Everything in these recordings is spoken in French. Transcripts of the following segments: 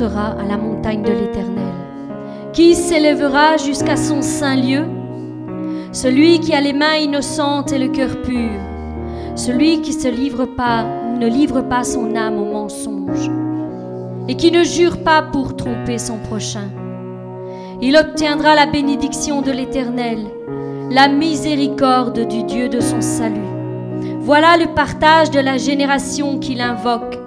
À la montagne de l'Éternel Qui s'élèvera jusqu'à son saint lieu Celui qui a les mains innocentes et le cœur pur, celui qui ne livre pas son âme au mensonge, et qui ne jure pas pour tromper son prochain. Il obtiendra la bénédiction de l'Éternel, la miséricorde du Dieu de son salut. Voilà le partage de la génération qu'il invoque,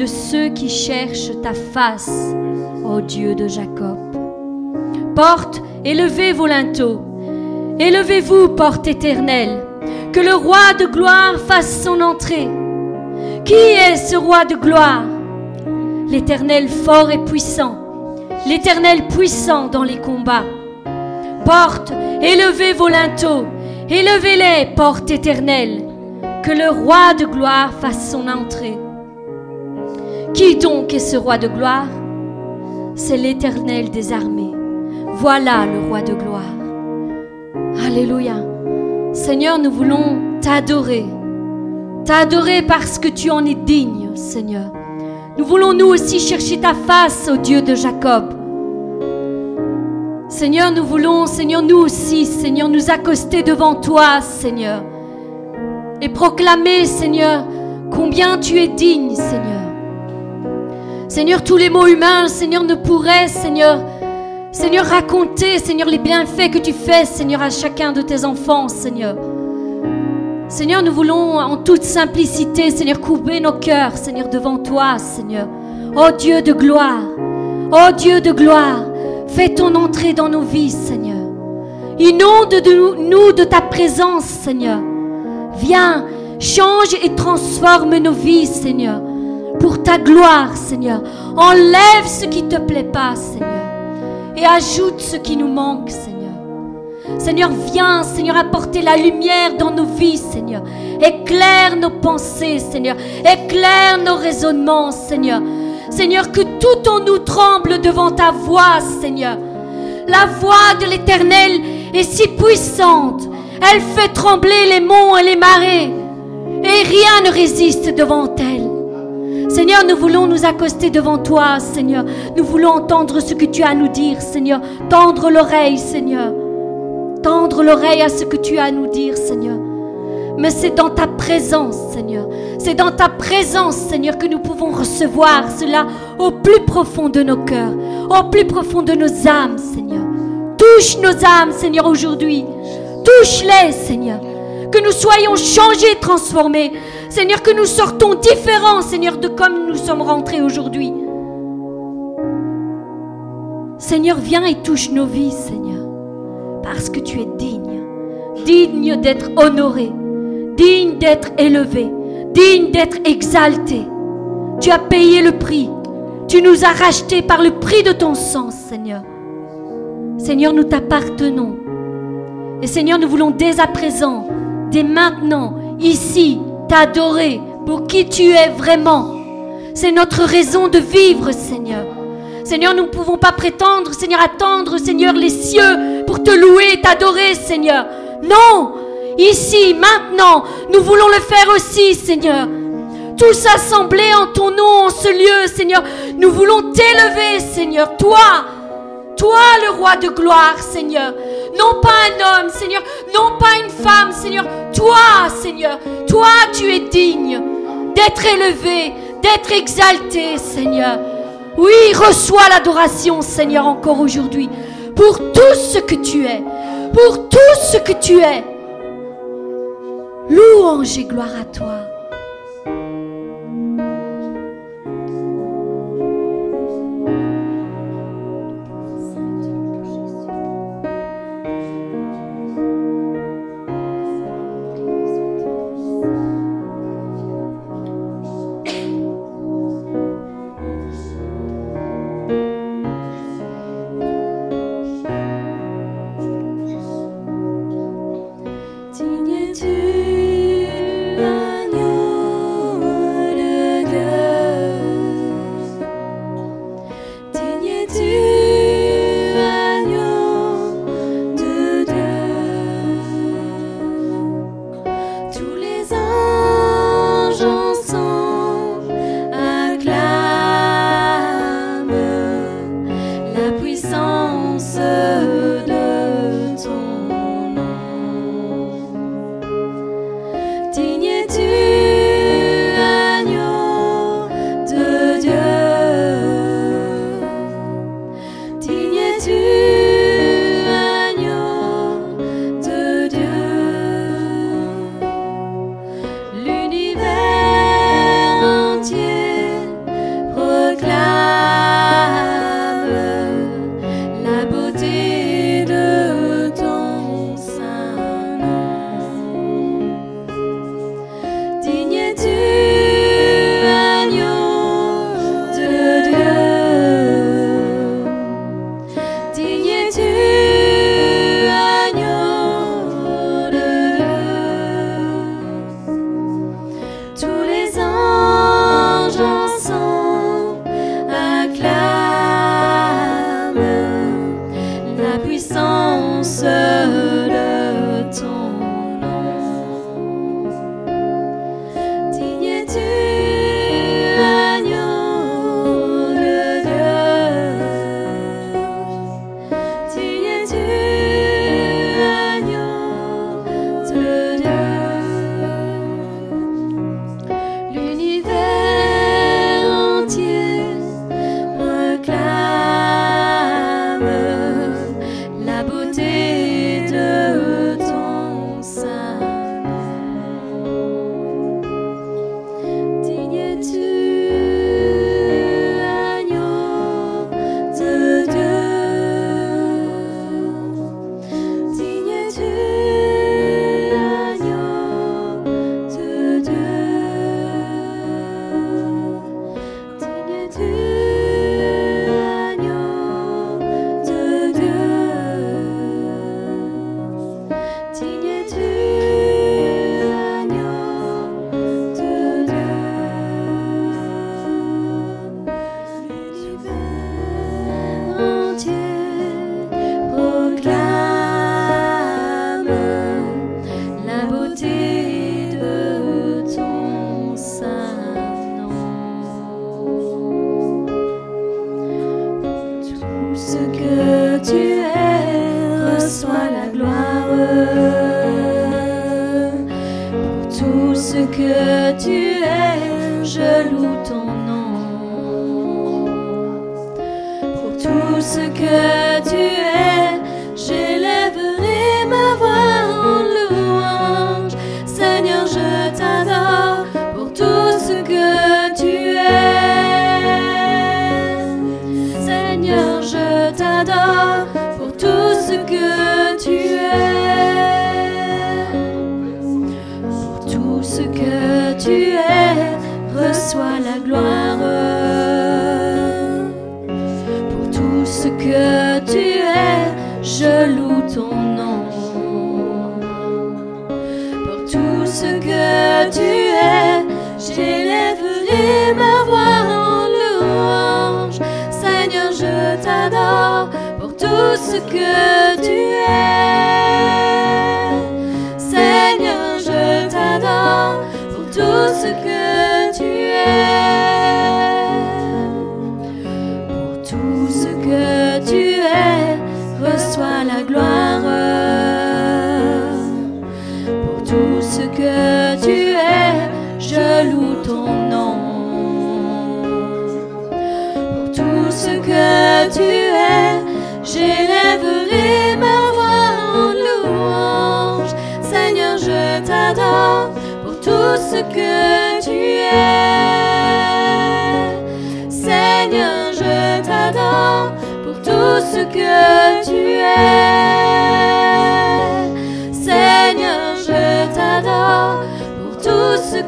de ceux qui cherchent ta face, ô Dieu de Jacob. Porte, élevez vos linteaux, élevez-vous, porte éternelle, que le roi de gloire fasse son entrée. Qui est ce roi de gloire? L'Éternel fort et puissant, l'Éternel puissant dans les combats. Porte, élevez vos linteaux, élevez-les, porte éternelle, que le roi de gloire fasse son entrée. Qui donc est ce roi de gloire? C'est l'Éternel des armées. Voilà le roi de gloire. Alléluia. Seigneur, nous voulons t'adorer. T'adorer parce que tu en es digne, Seigneur. Nous voulons nous aussi chercher ta face, ô Dieu de Jacob. Seigneur, nous voulons, Seigneur, nous aussi, Seigneur, nous accoster devant toi, Seigneur. Et proclamer, Seigneur, combien tu es digne, Seigneur. Seigneur, tous les mots humains, Seigneur, ne pourraient, Seigneur, Seigneur, raconter, Seigneur, les bienfaits que tu fais, Seigneur, à chacun de tes enfants, Seigneur. Seigneur, nous voulons en toute simplicité, Seigneur, couper nos cœurs, Seigneur, devant toi, Seigneur. Oh Dieu de gloire, oh Dieu de gloire, fais ton entrée dans nos vies, Seigneur. Inonde de nous de ta présence, Seigneur. Viens, change et transforme nos vies, Seigneur, pour ta gloire, Seigneur. Enlève ce qui ne te plaît pas, Seigneur et ajoute ce qui nous manque, Seigneur. Seigneur, viens, Seigneur, apporter la lumière dans nos vies, Seigneur. Éclaire nos pensées, Seigneur. Éclaire nos raisonnements, Seigneur. Seigneur, que tout en nous tremble devant ta voix, Seigneur. La voix de l'Éternel est si puissante. Elle fait trembler les monts et les marées. Et rien ne résiste devant elle. Seigneur, nous voulons nous accoster devant toi, Seigneur. Nous voulons entendre ce que tu as à nous dire, Seigneur. Tendre l'oreille, Seigneur. Tendre l'oreille à ce que tu as à nous dire, Seigneur. Mais c'est dans ta présence, Seigneur. C'est dans ta présence, Seigneur, que nous pouvons recevoir cela au plus profond de nos cœurs, au plus profond de nos âmes, Seigneur. Touche nos âmes, Seigneur, aujourd'hui. Touche-les, Seigneur. Que nous soyons changés, transformés. Seigneur, que nous sortons différents, Seigneur, de comme nous sommes rentrés aujourd'hui. Seigneur, viens et touche nos vies, Seigneur, parce que tu es digne, digne d'être honoré, digne d'être élevé, digne d'être exalté. Tu as payé le prix. Tu nous as rachetés par le prix de ton sang, Seigneur. Seigneur, nous t'appartenons. Et Seigneur, nous voulons dès à présent, dès maintenant, ici, t'adorer pour qui tu es vraiment. C'est notre raison de vivre, Seigneur. Seigneur, nous ne pouvons pas prétendre, Seigneur, attendre, Seigneur, les cieux pour te louer t'adorer, Seigneur. Non, ici, maintenant, nous voulons le faire aussi, Seigneur. Tous assemblés en ton nom, en ce lieu, Seigneur, nous voulons t'élever, Seigneur. Toi, toi le roi de gloire, Seigneur. Non pas un homme, Seigneur. Non pas une femme, Seigneur. Toi, Seigneur. Toi, tu es digne d'être élevé, d'être exalté, Seigneur. Oui, reçois l'adoration, Seigneur, encore aujourd'hui. Pour tout ce que tu es. Pour tout ce que tu es. Louange et gloire à toi.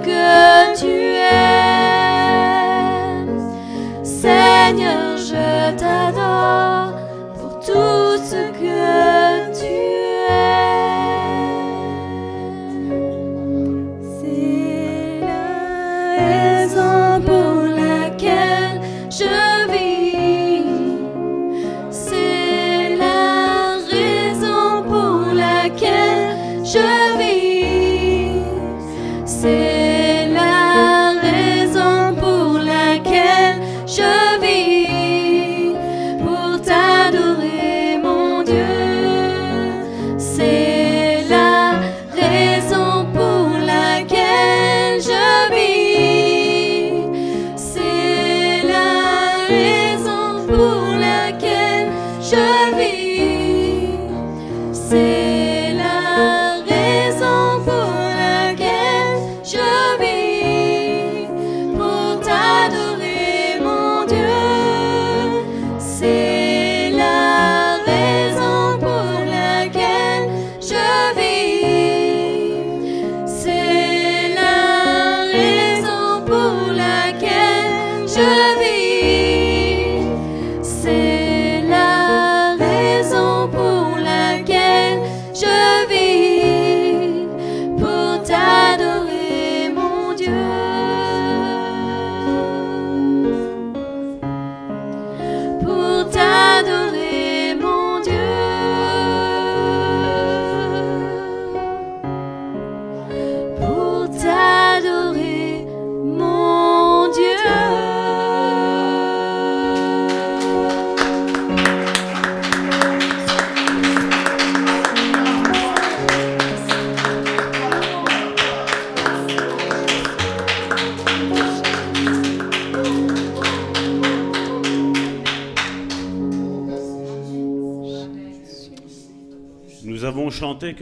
que tu es.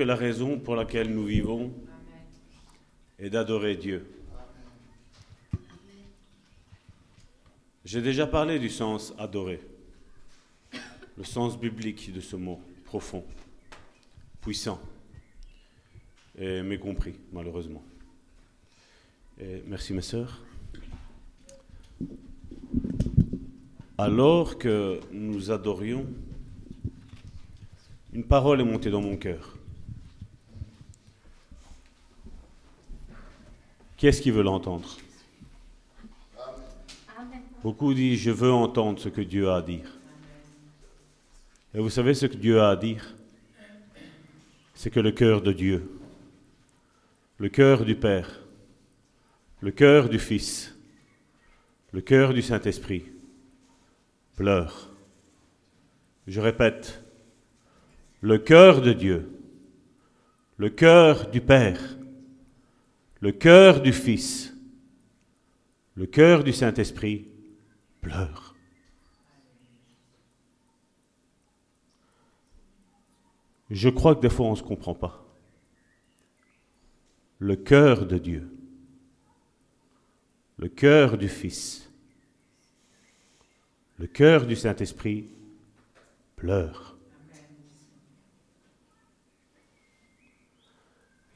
que la raison pour laquelle nous vivons est d'adorer Dieu. J'ai déjà parlé du sens adorer, le sens biblique de ce mot profond, puissant et mécompris malheureusement. Merci mes sœurs. Alors que nous adorions, une parole est montée dans mon cœur. Qui est-ce qui veut l'entendre Beaucoup disent, je veux entendre ce que Dieu a à dire. Et vous savez ce que Dieu a à dire? C'est que le cœur de Dieu, le cœur du Père, le cœur du Fils, le cœur du Saint-Esprit pleure. Je répète, le cœur de Dieu, le cœur du Père, le cœur du Fils, le cœur du Saint-Esprit pleure. Je crois que des fois on ne se comprend pas. Le cœur de Dieu, le cœur du Fils, le cœur du Saint-Esprit pleure.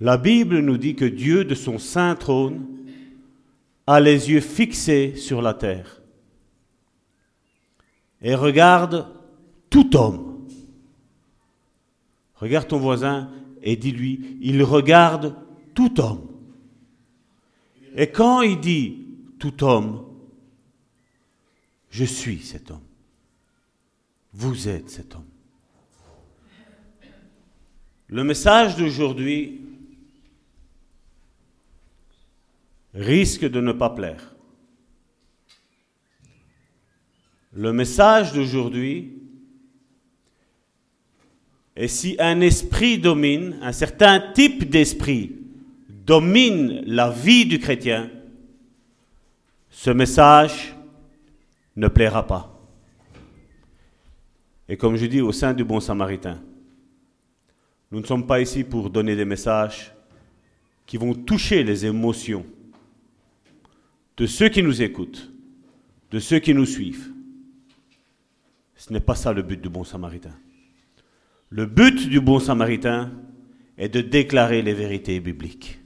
La Bible nous dit que Dieu, de son saint trône, a les yeux fixés sur la terre et regarde tout homme. Regarde ton voisin et dis-lui, il regarde tout homme. Et quand il dit tout homme, je suis cet homme. Vous êtes cet homme. Le message d'aujourd'hui risque de ne pas plaire. Le message d'aujourd'hui est si un esprit domine, un certain type d'esprit domine la vie du chrétien, ce message ne plaira pas. Et comme je dis au sein du bon samaritain, nous ne sommes pas ici pour donner des messages qui vont toucher les émotions de ceux qui nous écoutent, de ceux qui nous suivent. Ce n'est pas ça le but du bon samaritain. Le but du bon samaritain est de déclarer les vérités bibliques.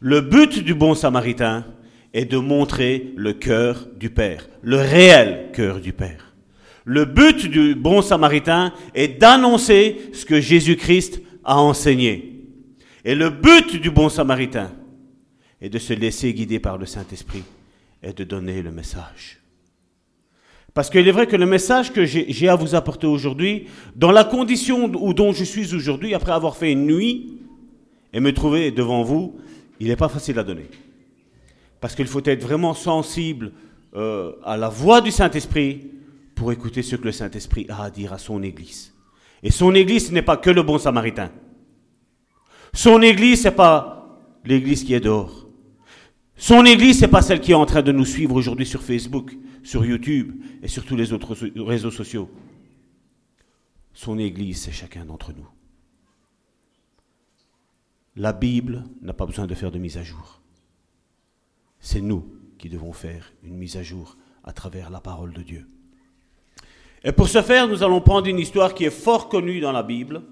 Le but du bon samaritain est de montrer le cœur du Père, le réel cœur du Père. Le but du bon samaritain est d'annoncer ce que Jésus-Christ a enseigné. Et le but du bon samaritain est de se laisser guider par le Saint-Esprit et de donner le message. Parce qu'il est vrai que le message que j'ai à vous apporter aujourd'hui, dans la condition où dont je suis aujourd'hui, après avoir fait une nuit et me trouver devant vous, il n'est pas facile à donner. Parce qu'il faut être vraiment sensible euh, à la voix du Saint-Esprit pour écouter ce que le Saint-Esprit a à dire à son Église. Et son Église, n'est pas que le bon samaritain. Son Église, n'est pas l'Église qui est dehors. Son Église, ce n'est pas celle qui est en train de nous suivre aujourd'hui sur Facebook, sur YouTube et sur tous les autres réseaux sociaux. Son Église, c'est chacun d'entre nous. La Bible n'a pas besoin de faire de mise à jour. C'est nous qui devons faire une mise à jour à travers la parole de Dieu. Et pour ce faire, nous allons prendre une histoire qui est fort connue dans la Bible.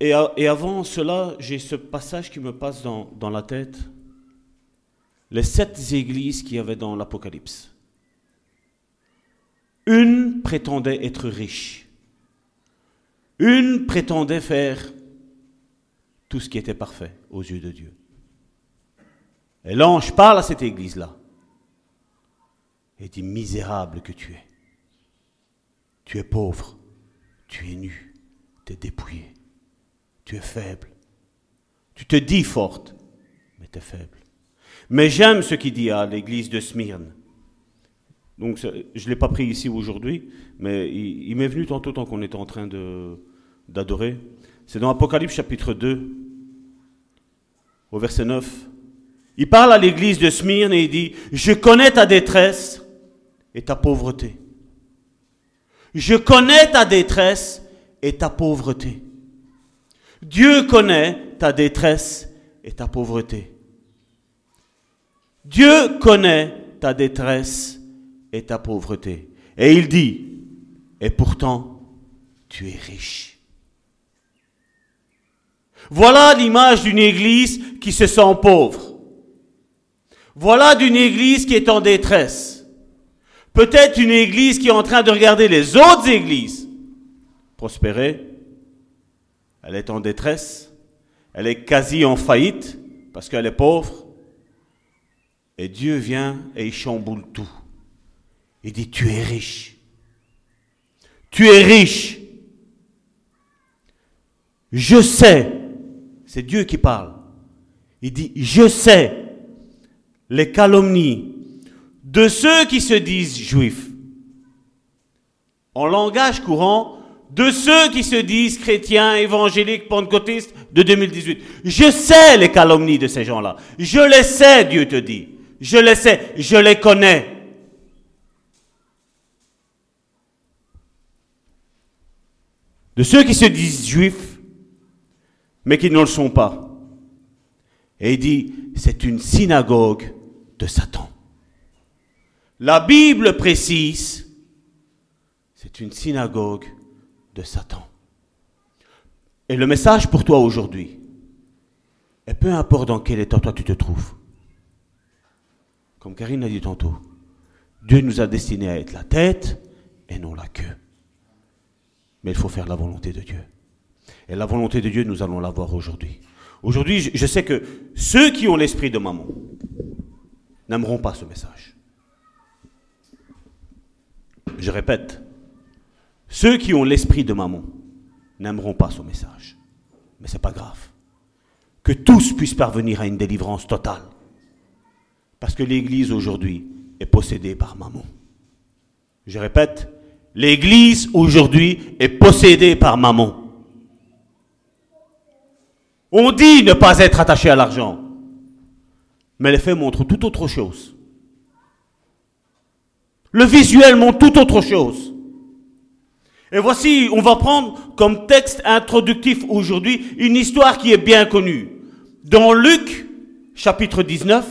Et, avant cela, j'ai ce passage qui me passe dans, dans la tête. Les sept églises qu'il y avait dans l'Apocalypse. Une prétendait être riche. Une prétendait faire tout ce qui était parfait aux yeux de Dieu. Et l'ange parle à cette église-là et dit, misérable que tu es. Tu es pauvre, tu es nu, tu es dépouillé, tu es faible. Tu te dis forte, mais tu es faible. Mais j'aime ce qu'il dit à l'église de Smyrne. Donc, je ne l'ai pas pris ici aujourd'hui, mais il, m'est venu tantôt tant qu'on était en train d'adorer. C'est dans Apocalypse chapitre 2, au verset 9. Il parle à l'église de Smyrne et il dit, je connais ta détresse et ta pauvreté. Je connais ta détresse et ta pauvreté. Dieu connaît ta détresse et ta pauvreté. Dieu connaît ta détresse et ta pauvreté. Et il dit, et pourtant, tu es riche. Voilà l'image d'une église qui se sent pauvre. Voilà d'une église qui est en détresse. Peut-être une église qui est en train de regarder les autres églises prospérer. Elle est en détresse. Elle est quasi en faillite parce qu'elle est pauvre. Et Dieu vient et il chamboule tout. Il dit, tu es riche. Tu es riche. Je sais, c'est Dieu qui parle. Il dit, je sais les calomnies de ceux qui se disent juifs. En langage courant, de ceux qui se disent chrétiens, évangéliques, pentecôtistes de 2018. Je sais les calomnies de ces gens-là. Je les sais, Dieu te dit. Je les sais, je les connais. De ceux qui se disent juifs, mais qui ne le sont pas. Et il dit, c'est une synagogue de Satan. La Bible précise, c'est une synagogue Satan. Et le message pour toi aujourd'hui, et peu importe dans quel état toi tu te trouves, comme Karine a dit tantôt, Dieu nous a destinés à être la tête et non la queue. Mais il faut faire la volonté de Dieu. Et la volonté de Dieu, nous allons la voir aujourd'hui. Aujourd'hui, je sais que ceux qui ont l'esprit de maman n'aimeront pas ce message. Je répète, ceux qui ont l'esprit de maman n'aimeront pas ce message. Mais ce n'est pas grave. Que tous puissent parvenir à une délivrance totale. Parce que l'Église aujourd'hui est possédée par maman. Je répète, l'Église aujourd'hui est possédée par maman. On dit ne pas être attaché à l'argent. Mais les faits montrent tout autre chose. Le visuel montre tout autre chose. Et voici, on va prendre comme texte introductif aujourd'hui une histoire qui est bien connue. Dans Luc, chapitre 19,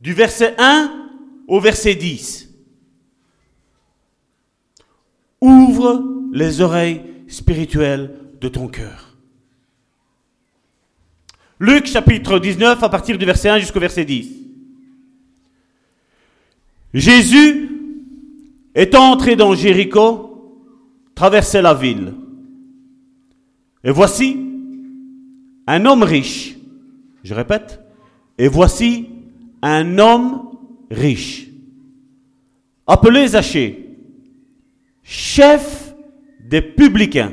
du verset 1 au verset 10. Ouvre les oreilles spirituelles de ton cœur. Luc chapitre 19 à partir du verset 1 jusqu'au verset 10. Jésus, étant entré dans Jéricho, traversait la ville. Et voici un homme riche, je répète, et voici un homme riche, appelé Zachée, chef des publicains,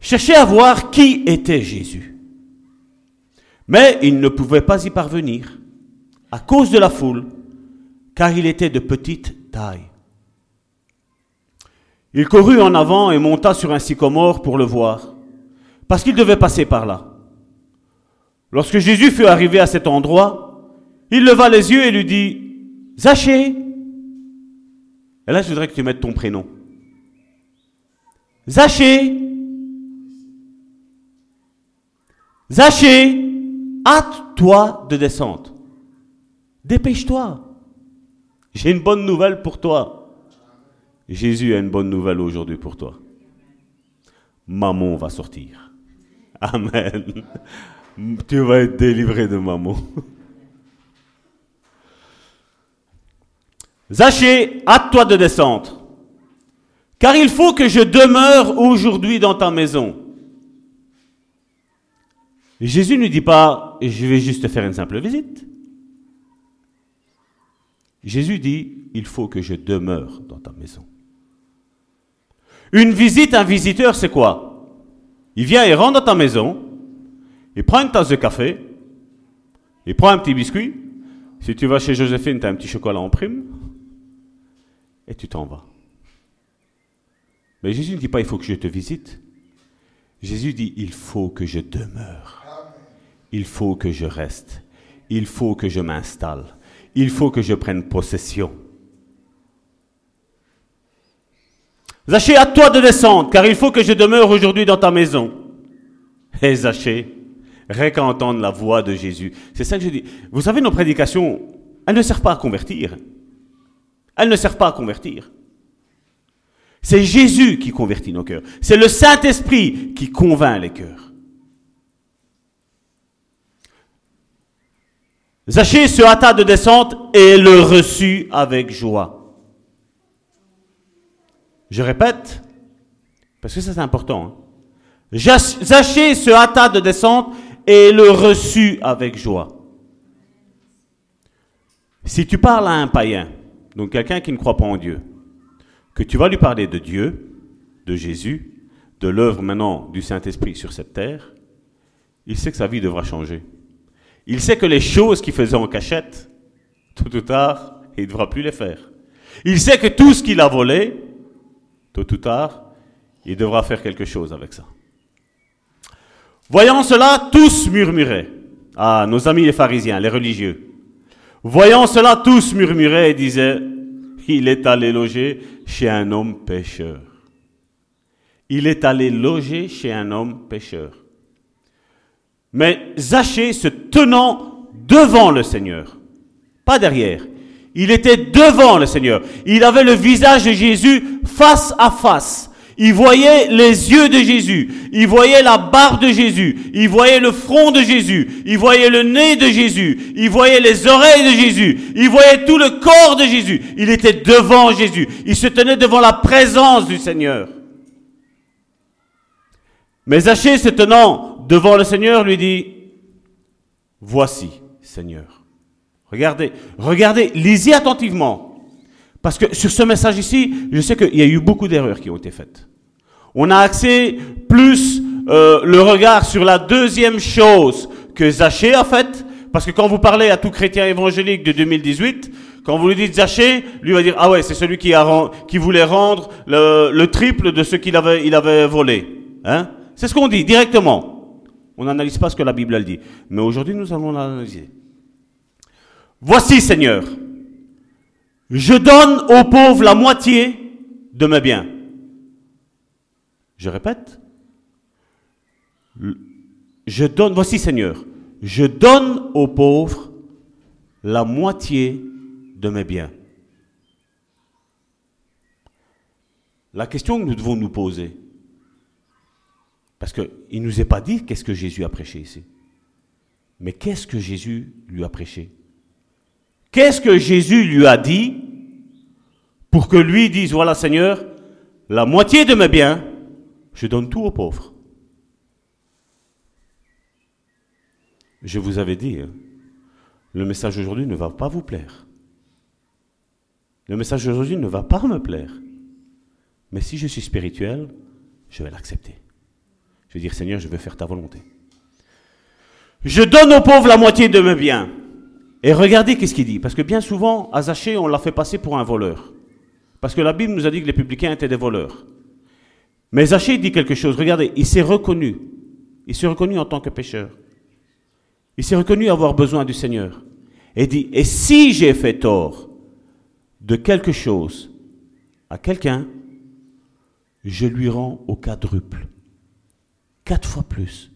cherchait à voir qui était Jésus. Mais il ne pouvait pas y parvenir à cause de la foule, car il était de petite taille. Il courut en avant et monta sur un sycomore pour le voir, parce qu'il devait passer par là. Lorsque Jésus fut arrivé à cet endroit, il leva les yeux et lui dit, Zachée. Et là, je voudrais que tu mettes ton prénom. Zachée. Zachée, hâte-toi de descendre. Dépêche-toi. J'ai une bonne nouvelle pour toi. Jésus a une bonne nouvelle aujourd'hui pour toi. Maman va sortir. Amen. Tu vas être délivré de maman. Zachée, hâte-toi de descendre, car il faut que je demeure aujourd'hui dans ta maison. Jésus ne dit pas, je vais juste te faire une simple visite. Jésus dit, il faut que je demeure dans ta maison. Une visite, un visiteur, c'est quoi? Il vient et rentre dans ta maison, il prend une tasse de café, il prend un petit biscuit. Si tu vas chez Joséphine, tu as un petit chocolat en prime, et tu t'en vas. Mais Jésus ne dit pas, il faut que je te visite. Jésus dit, il faut que je demeure. Il faut que je reste. Il faut que je m'installe. Il faut que je prenne possession. Zachée, à toi de descendre, car il faut que je demeure aujourd'hui dans ta maison. Et Zachée, rien qu'à entendre la voix de Jésus. C'est ça que je dis. Vous savez, nos prédications, elles ne servent pas à convertir. Elles ne servent pas à convertir. C'est Jésus qui convertit nos cœurs. C'est le Saint-Esprit qui convainc les cœurs. Zachée se hâta de descendre et le reçut avec joie. Je répète, parce que ça c'est important. Hein. Se hâta de descendre et le reçut avec joie. Si tu parles à un païen, donc quelqu'un qui ne croit pas en Dieu, que tu vas lui parler de Dieu, de Jésus, de l'œuvre maintenant du Saint-Esprit sur cette terre, il sait que sa vie devra changer. Il sait que les choses qu'il faisait en cachette, tôt ou tard, il ne devra plus les faire. Il sait que tout ce qu'il a volé, tôt ou tard, il devra faire quelque chose avec ça. Voyant cela, tous murmuraient. Ah, nos amis les pharisiens, les religieux. Voyant cela, tous murmuraient et disaient, il est allé loger chez un homme pécheur. Il est allé loger chez un homme pécheur. Mais Zachée se tenant devant le Seigneur, pas derrière, il était devant le Seigneur. Il avait le visage de Jésus face à face. Il voyait les yeux de Jésus. Il voyait la barbe de Jésus. Il voyait le front de Jésus. Il voyait le nez de Jésus. Il voyait les oreilles de Jésus. Il voyait tout le corps de Jésus. Il était devant Jésus. Il se tenait devant la présence du Seigneur. Mais Zachée se tenant devant le Seigneur lui dit, Voici, Seigneur. Regardez, regardez, lisez attentivement. Parce que sur ce message ici, je sais qu'il y a eu beaucoup d'erreurs qui ont été faites. On a axé plus euh, le regard sur la deuxième chose que Zachée a faite. Parce que quand vous parlez à tout chrétien évangélique de 2018, quand vous lui dites Zachée, lui va dire ah ouais c'est celui qui, voulait rendre le, le triple de ce qu'il avait, il avait volé. Hein? C'est ce qu'on dit directement. On n'analyse pas ce que la Bible elle dit. Mais aujourd'hui nous allons l'analyser. Voici, Seigneur, je donne aux pauvres la moitié de mes biens. Je répète, je donne, voici Seigneur, je donne aux pauvres la moitié de mes biens. La question que nous devons nous poser, parce qu'il ne nous est pas dit qu'est-ce que Jésus a prêché ici, mais qu'est-ce que Jésus lui a prêché? Qu'est-ce que Jésus lui a dit pour que lui dise, voilà Seigneur, la moitié de mes biens, je donne tout aux pauvres? Je vous avais dit, hein, le message aujourd'hui ne va pas vous plaire. Le message aujourd'hui ne va pas me plaire. Mais si je suis spirituel, je vais l'accepter. Je vais dire, Seigneur, je vais faire ta volonté. Je donne aux pauvres la moitié de mes biens. Et regardez qu'est-ce qu'il dit. Parce que bien souvent, à Zachée, on l'a fait passer pour un voleur. Parce que la Bible nous a dit que les publicains étaient des voleurs. Mais Zachée dit quelque chose. Regardez, il s'est reconnu. Il s'est reconnu en tant que pécheur. Il s'est reconnu avoir besoin du Seigneur. Et dit, et si j'ai fait tort de quelque chose à quelqu'un, je lui rends au quadruple. Quatre fois plus.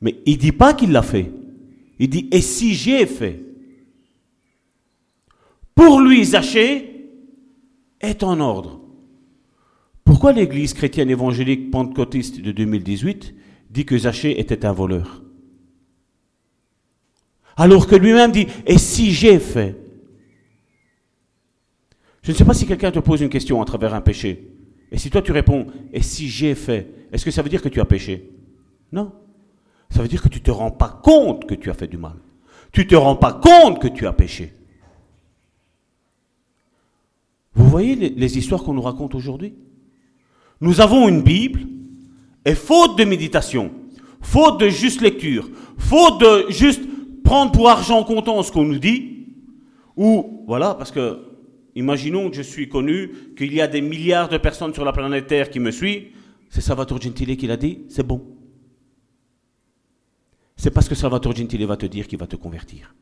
Mais il dit pas qu'il l'a fait. Il dit, et si j'ai fait pour lui, Zachée est en ordre. Pourquoi l'Église chrétienne évangélique pentecôtiste de 2018 dit que Zachée était un voleur? Alors que lui-même dit, et si j'ai fait? Je ne sais pas si quelqu'un te pose une question à travers un péché. Et si toi tu réponds, et si j'ai fait, est-ce que ça veut dire que tu as péché? Non. Ça veut dire que tu ne te rends pas compte que tu as fait du mal. Tu ne te rends pas compte que tu as péché. Vous voyez les, histoires qu'on nous raconte aujourd'hui? Nous avons une Bible, et faute de méditation, faute de juste lecture, faute de juste prendre pour argent comptant ce qu'on nous dit, ou voilà, parce que imaginons que je suis connu, qu'il y a des milliards de personnes sur la planète Terre qui me suivent, c'est Salvatore Gentile qui l'a dit, c'est bon. C'est parce que Salvatore Gentile va te dire qu'il va te convertir.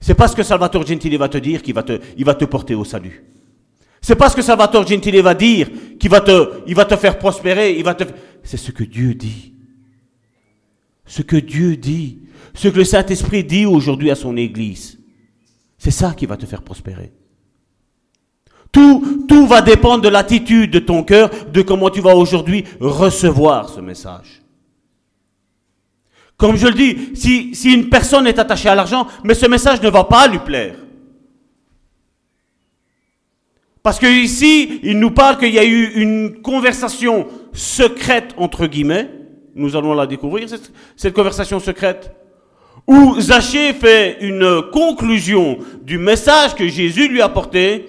C'est parce que Salvatore Gentile va te dire qu'il va te, il va te porter au salut. C'est pas ce que Salvatore Gentile va dire qui va te, il va te faire prospérer, il va te, c'est ce que Dieu dit. Ce que Dieu dit. Ce que le Saint-Esprit dit aujourd'hui à son Église. C'est ça qui va te faire prospérer. Tout, tout va dépendre de l'attitude de ton cœur, de comment tu vas aujourd'hui recevoir ce message. Comme je le dis, si, si une personne est attachée à l'argent, mais ce message ne va pas lui plaire. Parce que ici, il nous parle qu'il y a eu une conversation secrète, entre guillemets. Nous allons la découvrir, cette, conversation secrète. Où Zachée fait une conclusion du message que Jésus lui a porté. Et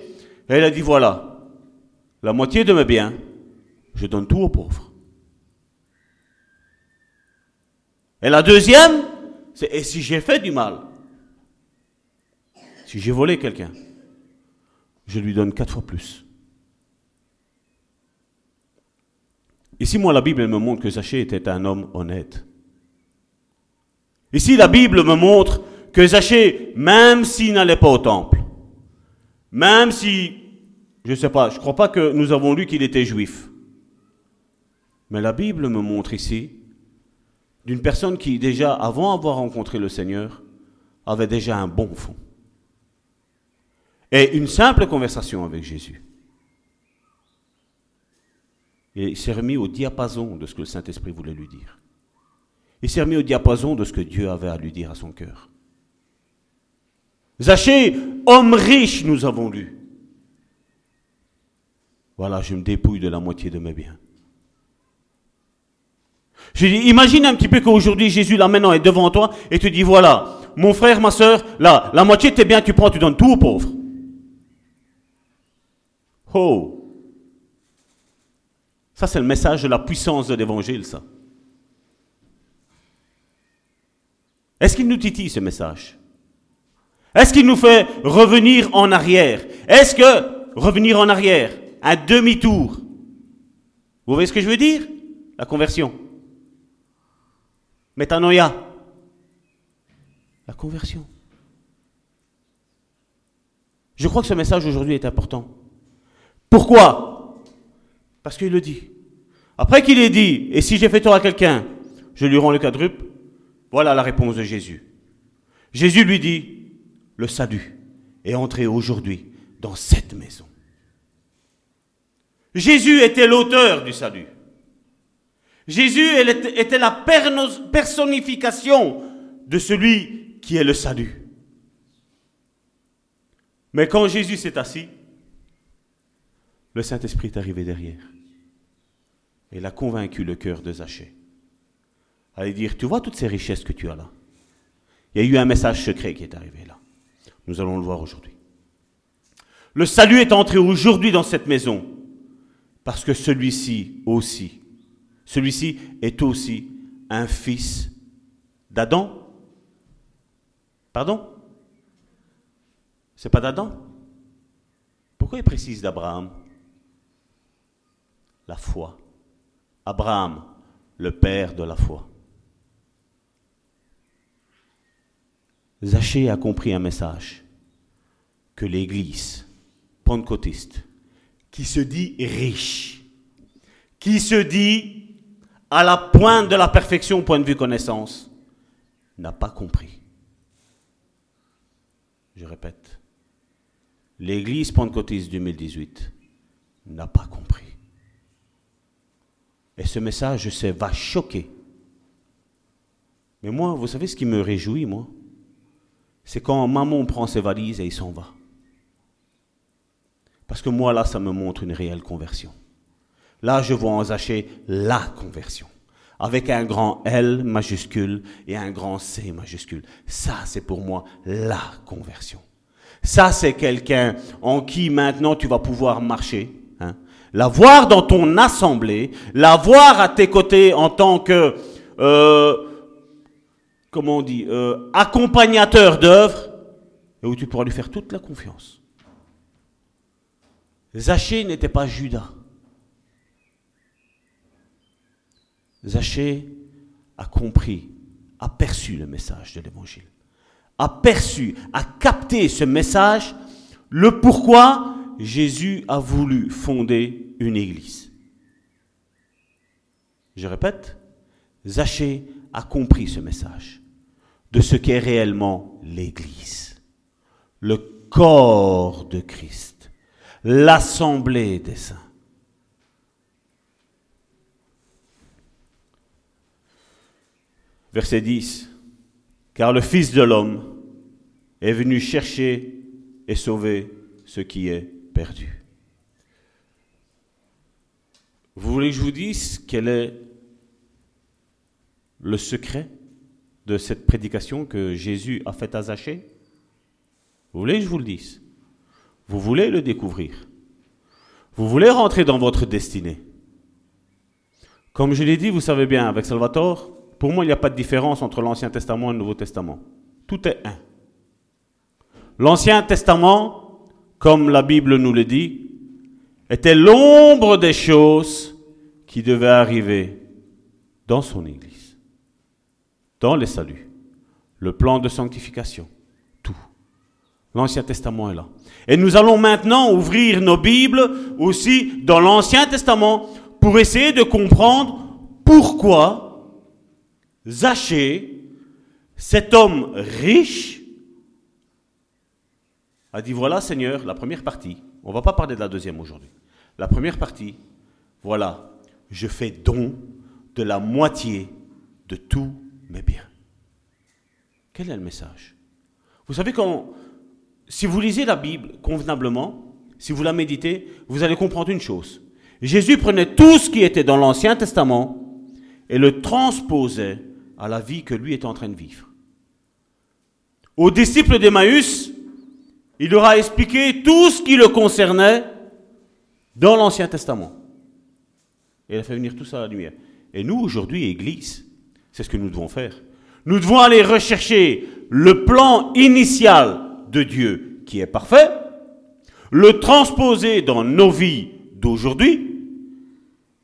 elle a dit, voilà, la moitié de mes biens, je donne tout aux pauvres. Et la deuxième, c'est, et si j'ai fait du mal Si j'ai volé quelqu'un je lui donne quatre fois plus. Ici, moi, la Bible me montre que Zachée était un homme honnête? Ici, la Bible me montre que Zachée, même s'il n'allait pas au temple, même si, je ne sais pas, je ne crois pas que nous avons lu qu'il était juif. Mais la Bible me montre ici d'une personne qui, déjà, avant d'avoir rencontré le Seigneur, avait déjà un bon fond. Et une simple conversation avec Jésus. Et il s'est remis au diapason de ce que le Saint-Esprit voulait lui dire. Il s'est remis au diapason de ce que Dieu avait à lui dire à son cœur. Zachée, homme riche, nous avons lu. Voilà, je me dépouille de la moitié de mes biens. Je dis, imagine un petit peu qu'aujourd'hui Jésus là maintenant est devant toi et te dit voilà, mon frère, ma soeur, là, la moitié de tes biens tu prends, tu donnes tout aux pauvres. Oh, ça, c'est le message de la puissance de l'évangile, ça. Est-ce qu'il nous titille ce message? Est-ce qu'il nous fait revenir en arrière? Est-ce que revenir en arrière, un demi-tour, vous voyez ce que je veux dire? La conversion. Métanoïa. La conversion. Je crois que ce message aujourd'hui est important. Pourquoi? Parce qu'il le dit. Après qu'il ait dit, et si j'ai fait tort à quelqu'un, je lui rends le quadruple, voilà la réponse de Jésus. Jésus lui dit, le salut est entré aujourd'hui dans cette maison. Jésus était l'auteur du salut. Jésus était la personnification de celui qui est le salut. Mais quand Jésus s'est assis, le Saint-Esprit est arrivé derrière. Et il a convaincu le cœur de Zachée. Allez dire, tu vois toutes ces richesses que tu as là? Il y a eu un message secret qui est arrivé là. Nous allons le voir aujourd'hui. Le salut est entré aujourd'hui dans cette maison parce que celui-ci aussi, celui-ci est aussi un fils d'Adam. Pardon? C'est pas d'Adam? Pourquoi il précise d'Abraham? La foi. Abraham, le père de la foi. Zachée a compris un message que l'Église pentecôtiste, qui se dit riche, qui se dit à la pointe de la perfection au point de vue connaissance, n'a pas compris. Je répète, l'Église pentecôtiste 2018 n'a pas compris. Et ce message, je sais, va choquer. Mais moi, vous savez ce qui me réjouit, moi? C'est quand maman prend ses valises et il s'en va. Parce que moi, là, ça me montre une réelle conversion. Là, je vois en Zachée la conversion. Avec un grand L majuscule et un grand C majuscule. Ça, c'est pour moi la conversion. Ça, c'est quelqu'un en qui maintenant tu vas pouvoir marcher la voir dans ton assemblée, la voir à tes côtés en tant que, euh, comment on dit, euh, accompagnateur d'œuvre, et où tu pourras lui faire toute la confiance. Zachée n'était pas Judas. Zachée a compris, a perçu le message de l'évangile, a perçu, a capté ce message, le pourquoi Jésus a voulu fonder une église. Je répète, Zachée a compris ce message de ce qu'est réellement l'église, le corps de Christ, l'assemblée des saints. Verset 10. Car le Fils de l'homme est venu chercher et sauver ce qui est perdu. Vous voulez que je vous dise quel est le secret de cette prédication que Jésus a faite à Zachée? Vous voulez que je vous le dise? Vous voulez le découvrir? Vous voulez rentrer dans votre destinée? Comme je l'ai dit, vous savez bien, avec Salvatore, pour moi, il n'y a pas de différence entre l'Ancien Testament et le Nouveau Testament. Tout est un. L'Ancien Testament, comme la Bible nous le dit, était l'ombre des choses qui devait arriver dans son Église, dans les saluts, le plan de sanctification, tout. L'Ancien Testament est là. Et nous allons maintenant ouvrir nos Bibles aussi dans l'Ancien Testament pour essayer de comprendre pourquoi Zachée, cet homme riche, a dit voilà Seigneur, la première partie, on ne va pas parler de la deuxième aujourd'hui, la première partie, voilà, je fais don de la moitié de tous mes biens. Quel est le message? Vous savez, quand, si vous lisez la Bible convenablement, si vous la méditez, vous allez comprendre une chose. Jésus prenait tout ce qui était dans l'Ancien Testament et le transposait à la vie que lui était en train de vivre. Aux disciples d'Emmaüs, il leur a expliqué tout ce qui le concernait dans l'Ancien Testament. Et il a fait venir tout ça à la lumière. Et nous, aujourd'hui, Église, c'est ce que nous devons faire. Nous devons aller rechercher le plan initial de Dieu qui est parfait, le transposer dans nos vies d'aujourd'hui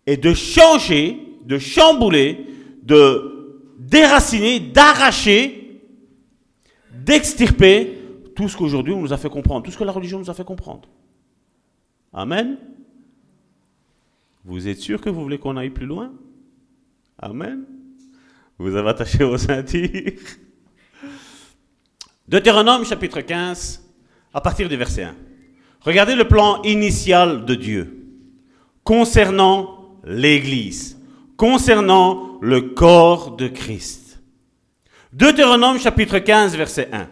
et de changer, de chambouler, de déraciner, d'arracher, d'extirper tout ce qu'aujourd'hui on nous a fait comprendre, tout ce que la religion nous a fait comprendre. Amen. Vous êtes sûr que vous voulez qu'on aille plus loin? Amen. Vous avez attaché vos ceintures. Deutéronome chapitre 15, à partir du verset 1. Regardez le plan initial de Dieu concernant l'Église, concernant le corps de Christ. Deutéronome chapitre 15, verset 1.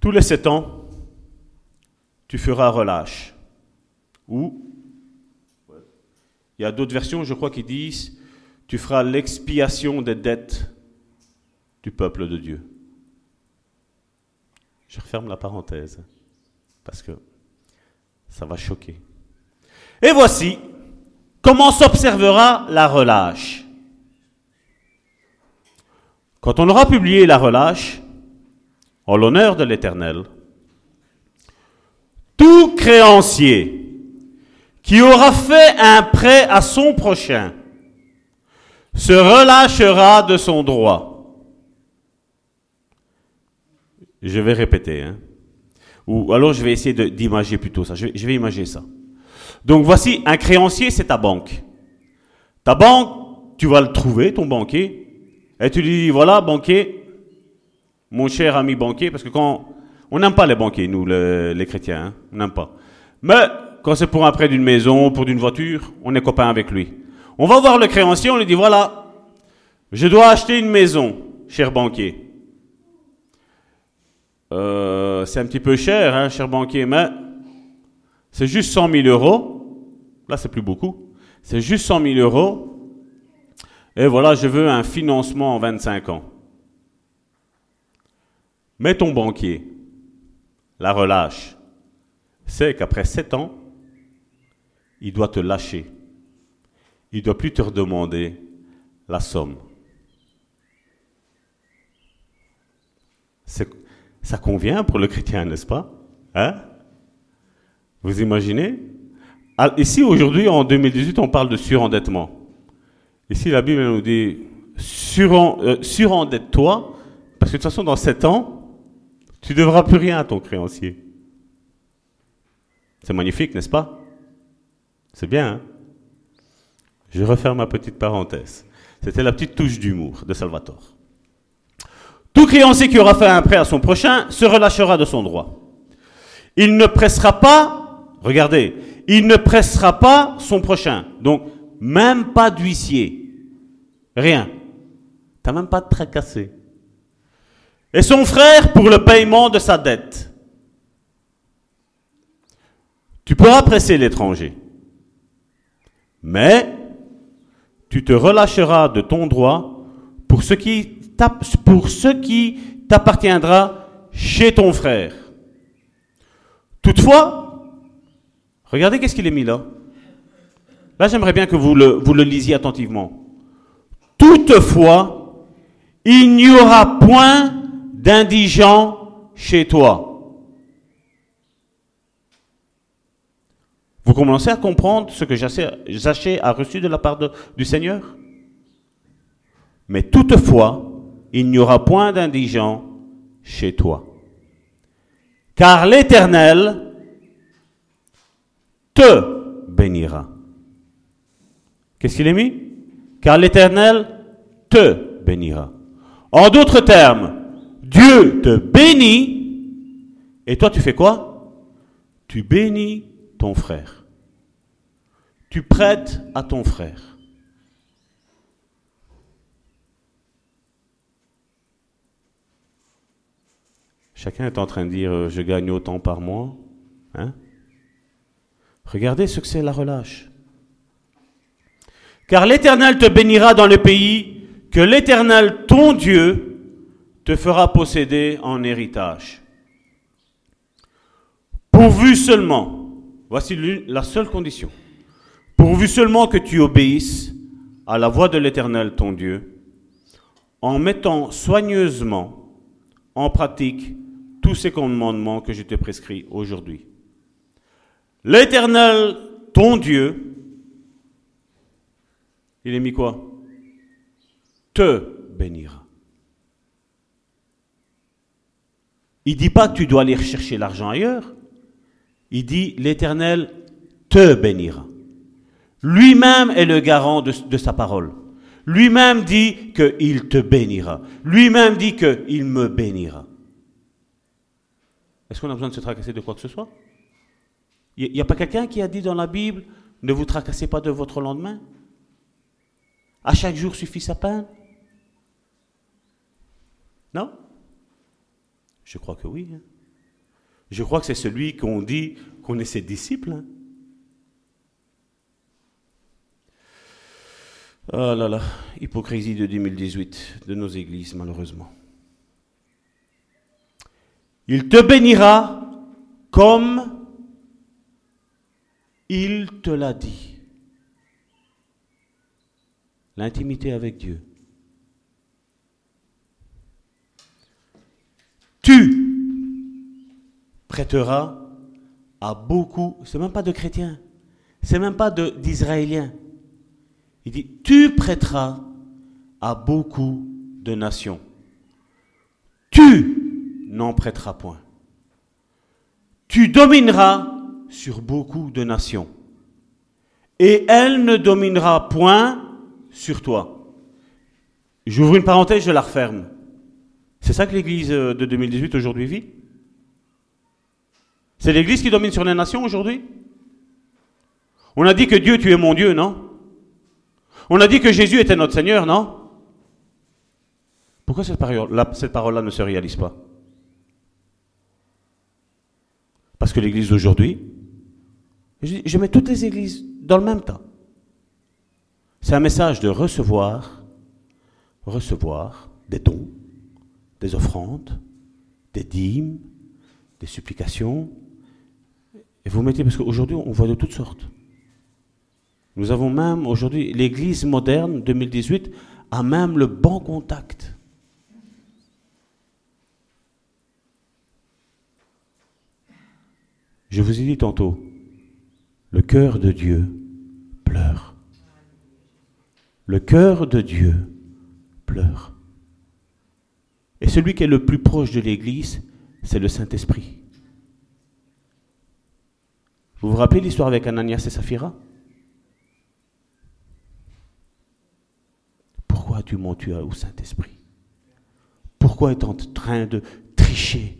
Tous les sept ans, tu feras relâche. Ou, il y a d'autres versions, je crois, qui disent, tu feras l'expiation des dettes du peuple de Dieu. Je referme la parenthèse, parce que ça va choquer. Et voici comment s'observera la relâche. Quand on aura publié la relâche, en l'honneur de l'Éternel, tout créancier qui aura fait un prêt à son prochain se relâchera de son droit. Je vais répéter. Hein. Ou alors je vais essayer d'imager plutôt ça. Je vais, je vais imager ça. Donc voici, un créancier, c'est ta banque. Ta banque, tu vas le trouver, ton banquier, et tu lui dis, voilà, banquier, mon cher ami banquier, parce que quand on n'aime pas les banquiers, nous, les, chrétiens, hein, on n'aime pas. Mais quand c'est pour un prêt d'une maison, pour d'une voiture, on est copain avec lui. On va voir le créancier, on lui dit voilà, je dois acheter une maison, cher banquier. Euh, c'est un petit peu cher, hein, cher banquier, mais c'est juste 100 000 euros. Là, c'est plus beaucoup. C'est juste 100 000 euros. Et voilà, je veux un financement en 25 ans. Mais ton banquier la relâche. C'est qu'après sept ans, il doit te lâcher. Il ne doit plus te redemander la somme. Ça convient pour le chrétien, n'est-ce pas? Hein? Vous imaginez? Ici, aujourd'hui, en 2018, on parle de surendettement. Ici, la Bible nous dit euh, surendette-toi, parce que de toute façon, dans sept ans, tu ne devras plus rien à ton créancier. C'est magnifique, n'est-ce pas? C'est bien, hein? Je referme ma petite parenthèse. C'était la petite touche d'humour de Salvatore. Tout créancier qui aura fait un prêt à son prochain se relâchera de son droit. Il ne pressera pas, regardez, il ne pressera pas son prochain. Donc, même pas d'huissier. Rien. T'as même pas de tracassé et son frère pour le paiement de sa dette. Tu pourras presser l'étranger, mais tu te relâcheras de ton droit pour ce qui t'appartiendra chez ton frère. Toutefois, regardez qu'est-ce qu'il est mis là. Là, j'aimerais bien que vous le, vous le lisiez attentivement. Toutefois, il n'y aura point d'indigents chez toi. Vous commencez à comprendre ce que Zachée a reçu de la part du Seigneur? Mais toutefois, il n'y aura point d'indigent chez toi. Car l'Éternel te bénira. Qu'est-ce qu'il est mis? Car l'Éternel te bénira. En d'autres termes, Dieu te bénit et toi tu fais quoi? Tu bénis ton frère. Tu prêtes à ton frère. Chacun est en train de dire, euh, je gagne autant par mois. Hein? Regardez ce que c'est la relâche. Car l'Éternel te bénira dans le pays que l'Éternel, ton Dieu, te fera posséder en héritage. Pourvu seulement, voici la seule condition, pourvu seulement que tu obéisses à la voix de l'Éternel, ton Dieu, en mettant soigneusement en pratique tous ces commandements que je te prescris aujourd'hui. L'Éternel, ton Dieu, il est mis quoi? Te bénira. Il dit pas que tu dois aller chercher l'argent ailleurs. Il dit l'Éternel te bénira. Lui-même est le garant de, sa parole. Lui-même dit qu'il te bénira. Lui-même dit qu'il me bénira. Est-ce qu'on a besoin de se tracasser de quoi que ce soit? Il n'y a pas quelqu'un qui a dit dans la Bible, ne vous tracassez pas de votre lendemain? À chaque jour suffit sa peine? Non? Je crois que oui. Hein. Je crois que c'est celui qu'on dit qu'on est ses disciples. Hein. Oh là là, hypocrisie de 2018 de nos églises, malheureusement. Il te bénira comme il te l'a dit. L'intimité avec Dieu. Tu prêteras à beaucoup, c'est même pas de chrétiens, c'est même pas d'Israéliens. Il dit, tu prêteras à beaucoup de nations. Tu n'en prêtera point. Tu domineras sur beaucoup de nations, et elle ne dominera point sur toi. J'ouvre une parenthèse, je la referme. C'est ça que l'Église de 2018 aujourd'hui vit? C'est l'Église qui domine sur les nations aujourd'hui? On a dit que Dieu, tu es mon Dieu, non? On a dit que Jésus était notre Seigneur, non? Pourquoi cette parole-là ne se réalise pas? Parce que l'église d'aujourd'hui, je mets toutes les églises dans le même temps. C'est un message de recevoir, recevoir des dons, des offrandes, des dîmes, des supplications. Et vous mettez, parce qu'aujourd'hui, on voit de toutes sortes. Nous avons même aujourd'hui, l'Église moderne 2018 a même le bon contact. Je vous ai dit tantôt, le cœur de Dieu pleure. Le cœur de Dieu pleure. Et celui qui est le plus proche de l'Église, c'est le Saint-Esprit. Vous vous rappelez l'histoire avec Ananias et Saphira? Pourquoi as-tu menti au Saint-Esprit? Pourquoi es-tu en train de tricher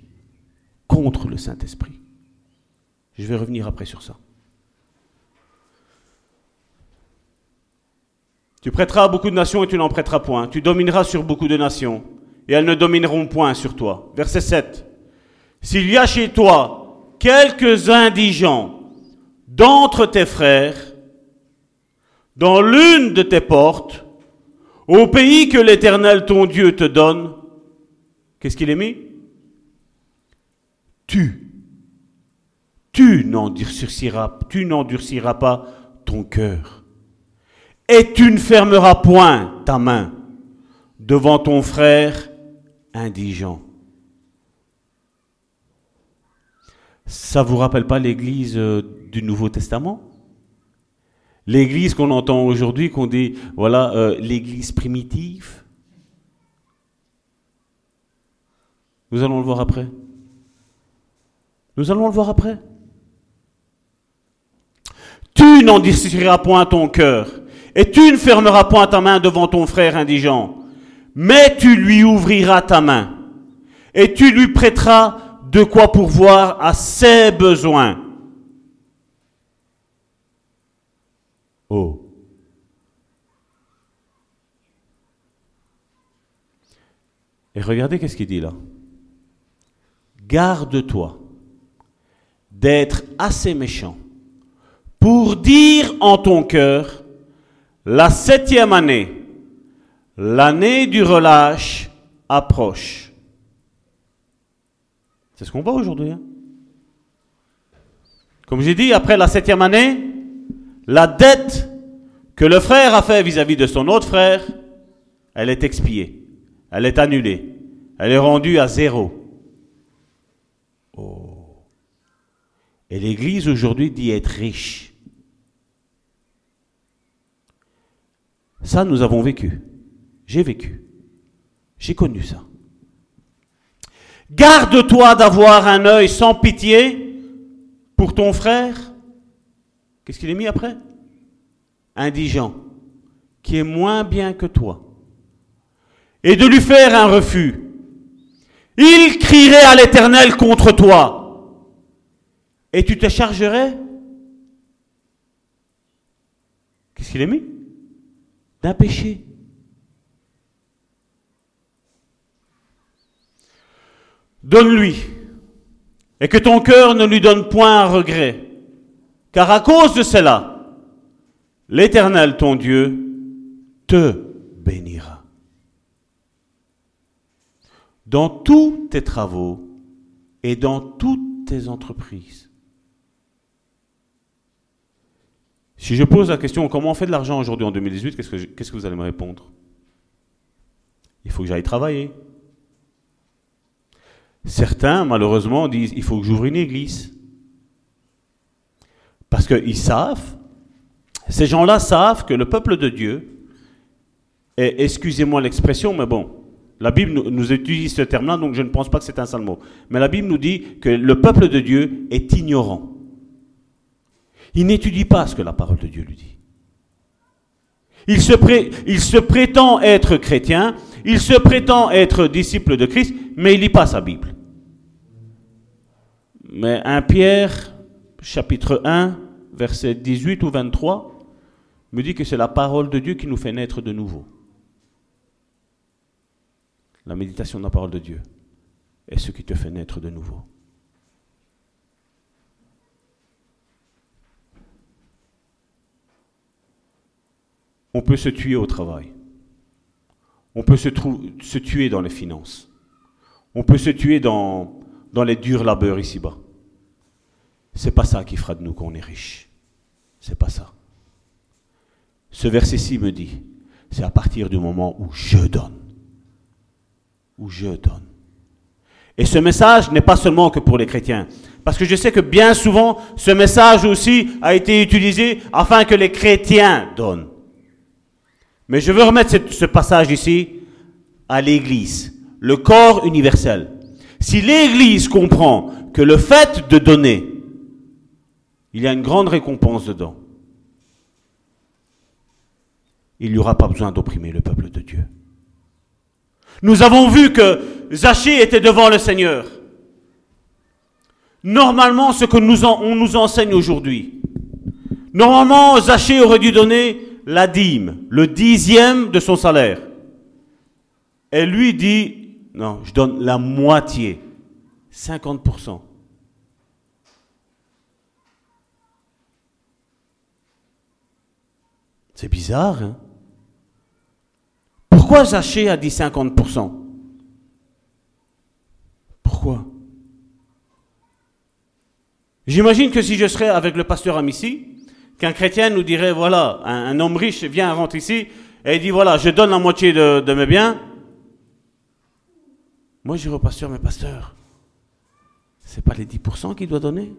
contre le Saint-Esprit? Je vais revenir après sur ça. Tu prêteras beaucoup de nations et tu n'en prêteras point. Tu domineras sur beaucoup de nations et elles ne domineront point sur toi. Verset 7. S'il y a chez toi quelques indigents d'entre tes frères, dans l'une de tes portes, au pays que l'Éternel ton Dieu te donne, qu'est-ce qu'il est mis? Tu tu n'endurciras, tu n'endurciras pas ton cœur. Et tu ne fermeras point ta main devant ton frère indigent. Ça vous rappelle pas l'Église euh, du Nouveau Testament? L'Église qu'on entend aujourd'hui, qu'on dit, voilà, euh, l'Église primitive? Nous allons le voir après. Nous allons le voir après. Tu n'en décideras point ton cœur, et tu ne fermeras point ta main devant ton frère indigent, mais tu lui ouvriras ta main, et tu lui prêteras de quoi pourvoir à ses besoins. Oh. Et regardez qu'est-ce qu'il dit là. Garde-toi d'être assez méchant pour dire en ton cœur, la septième année, l'année du relâche approche. C'est ce qu'on voit aujourd'hui. Hein. Comme j'ai dit, après la septième année, la dette que le frère a fait vis-à-vis de son autre frère, elle est expiée, elle est annulée, elle est rendue à zéro. Oh. Et l'Église aujourd'hui dit être riche. Ça, nous avons vécu. J'ai vécu. J'ai connu ça. Garde-toi d'avoir un œil sans pitié pour ton frère. Qu'est-ce qu'il est mis après? Indigent, qui est moins bien que toi. Et de lui faire un refus. Il crierait à l'Éternel contre toi. Et tu te chargerais? Qu'est-ce qu'il est mis? D'un péché. Donne-lui, et que ton cœur ne lui donne point un regret, car à cause de cela, l'Éternel, ton Dieu, te bénira. Dans tous tes travaux et dans toutes tes entreprises. Si je pose la question comment on fait de l'argent aujourd'hui en 2018, qu'est-ce que, vous allez me répondre? Il faut que j'aille travailler. Certains, malheureusement, disent il faut que j'ouvre une église. Parce qu'ils savent, ces gens-là savent que le peuple de Dieu, et excusez-moi l'expression, mais bon, la Bible nous, nous utilise ce terme-là, donc je ne pense pas que c'est un sale mot. Mais la Bible nous dit que le peuple de Dieu est ignorant. Il n'étudie pas ce que la parole de Dieu lui dit. Il se, il se, prétend être chrétien, il se prétend être disciple de Christ, mais il lit pas sa Bible. Mais 1 Pierre, chapitre 1, verset 18 ou 23, me dit que c'est la parole de Dieu qui nous fait naître de nouveau. La méditation de la parole de Dieu est ce qui te fait naître de nouveau. On peut se tuer au travail. On peut se tuer dans les finances. On peut se tuer dans, les durs labeurs ici-bas. C'est pas ça qui fera de nous qu'on est riche. C'est pas ça. Ce verset-ci me dit, c'est à partir du moment où je donne. Où je donne. Et ce message n'est pas seulement que pour les chrétiens. Parce que je sais que bien souvent, ce message aussi a été utilisé afin que les chrétiens donnent. Mais je veux remettre ce, passage ici à l'Église, le corps universel. Si l'Église comprend que le fait de donner, il y a une grande récompense dedans, il n'y aura pas besoin d'opprimer le peuple de Dieu. Nous avons vu que Zachée était devant le Seigneur. Normalement, ce que nous on nous enseigne aujourd'hui, normalement, Zachée aurait dû donner la dîme, le dixième de son salaire. Et lui dit, non, je donne la moitié, 50%. C'est bizarre, hein? Pourquoi Zachée a dit 50% Pourquoi? J'imagine que si je serais avec le pasteur Amici, qu'un chrétien nous dirait, voilà, un, homme riche vient, rentre ici, et dit, voilà, je donne la moitié de, mes biens. Moi, je dirais au pasteur, mais pasteur, c'est pas les 10% qu'il doit donner?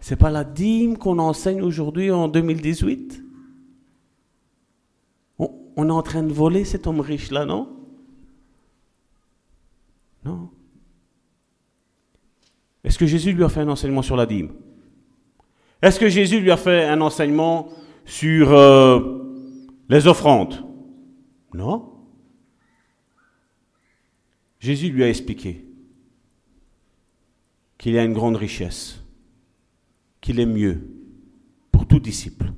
C'est pas la dîme qu'on enseigne aujourd'hui en 2018. On, on est en train de voler cet homme riche-là, non? Non. Est-ce que Jésus lui a fait un enseignement sur la dîme? Est-ce que Jésus lui a fait un enseignement sur euh, les offrandes? Non. Jésus lui a expliqué qu'il y a une grande richesse, qu'il est mieux pour tout disciple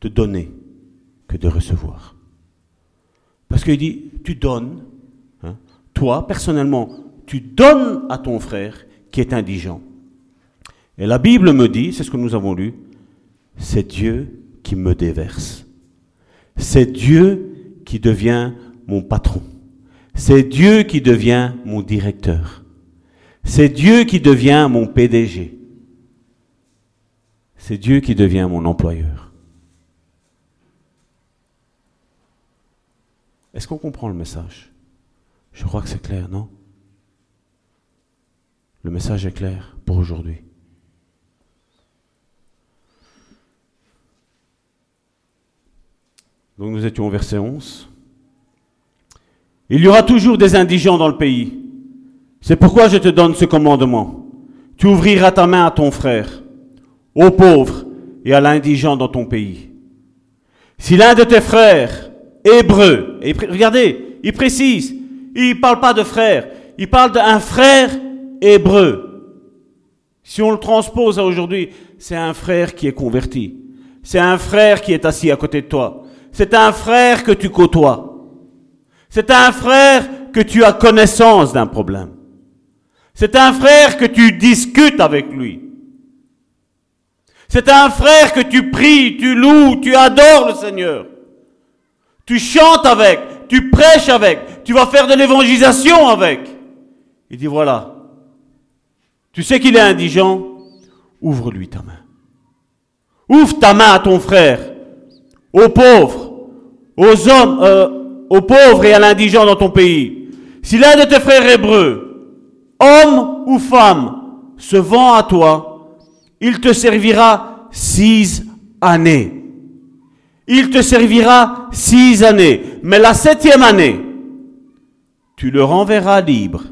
de donner que de recevoir. Parce qu'il dit, tu donnes, hein, toi personnellement, tu donnes à ton frère qui est indigent. Et la Bible me dit, c'est ce que nous avons lu, c'est Dieu qui me déverse. C'est Dieu qui devient mon patron. C'est Dieu qui devient mon directeur. C'est Dieu qui devient mon PDG. C'est Dieu qui devient mon employeur. Est-ce qu'on comprend le message? Je crois que c'est clair, non? Le message est clair pour aujourd'hui. Donc nous étions au verset 11. Il y aura toujours des indigents dans le pays. C'est pourquoi je te donne ce commandement. Tu ouvriras ta main à ton frère, aux pauvres et à l'indigent dans ton pays. Si l'un de tes frères, hébreux, et regardez, il précise, il ne parle pas de frère, il parle d'un frère hébreu. Si on le transpose à aujourd'hui, c'est un frère qui est converti. C'est un frère qui est assis à côté de toi. C'est un frère que tu côtoies. C'est un frère que tu as connaissance d'un problème. C'est un frère que tu discutes avec lui. C'est un frère que tu pries, tu loues, tu adores le Seigneur. Tu chantes avec, tu prêches avec, tu vas faire de l'évangélisation avec. Il dit voilà, tu sais qu'il est indigent, ouvre-lui ta main. Ouvre ta main à ton frère, aux pauvres, aux hommes, euh, aux pauvres et à l'indigent dans ton pays. Si l'un de tes frères hébreux homme ou femme, se vend à toi, il te servira six années. Il te servira six années. Mais la septième année, tu le renverras libre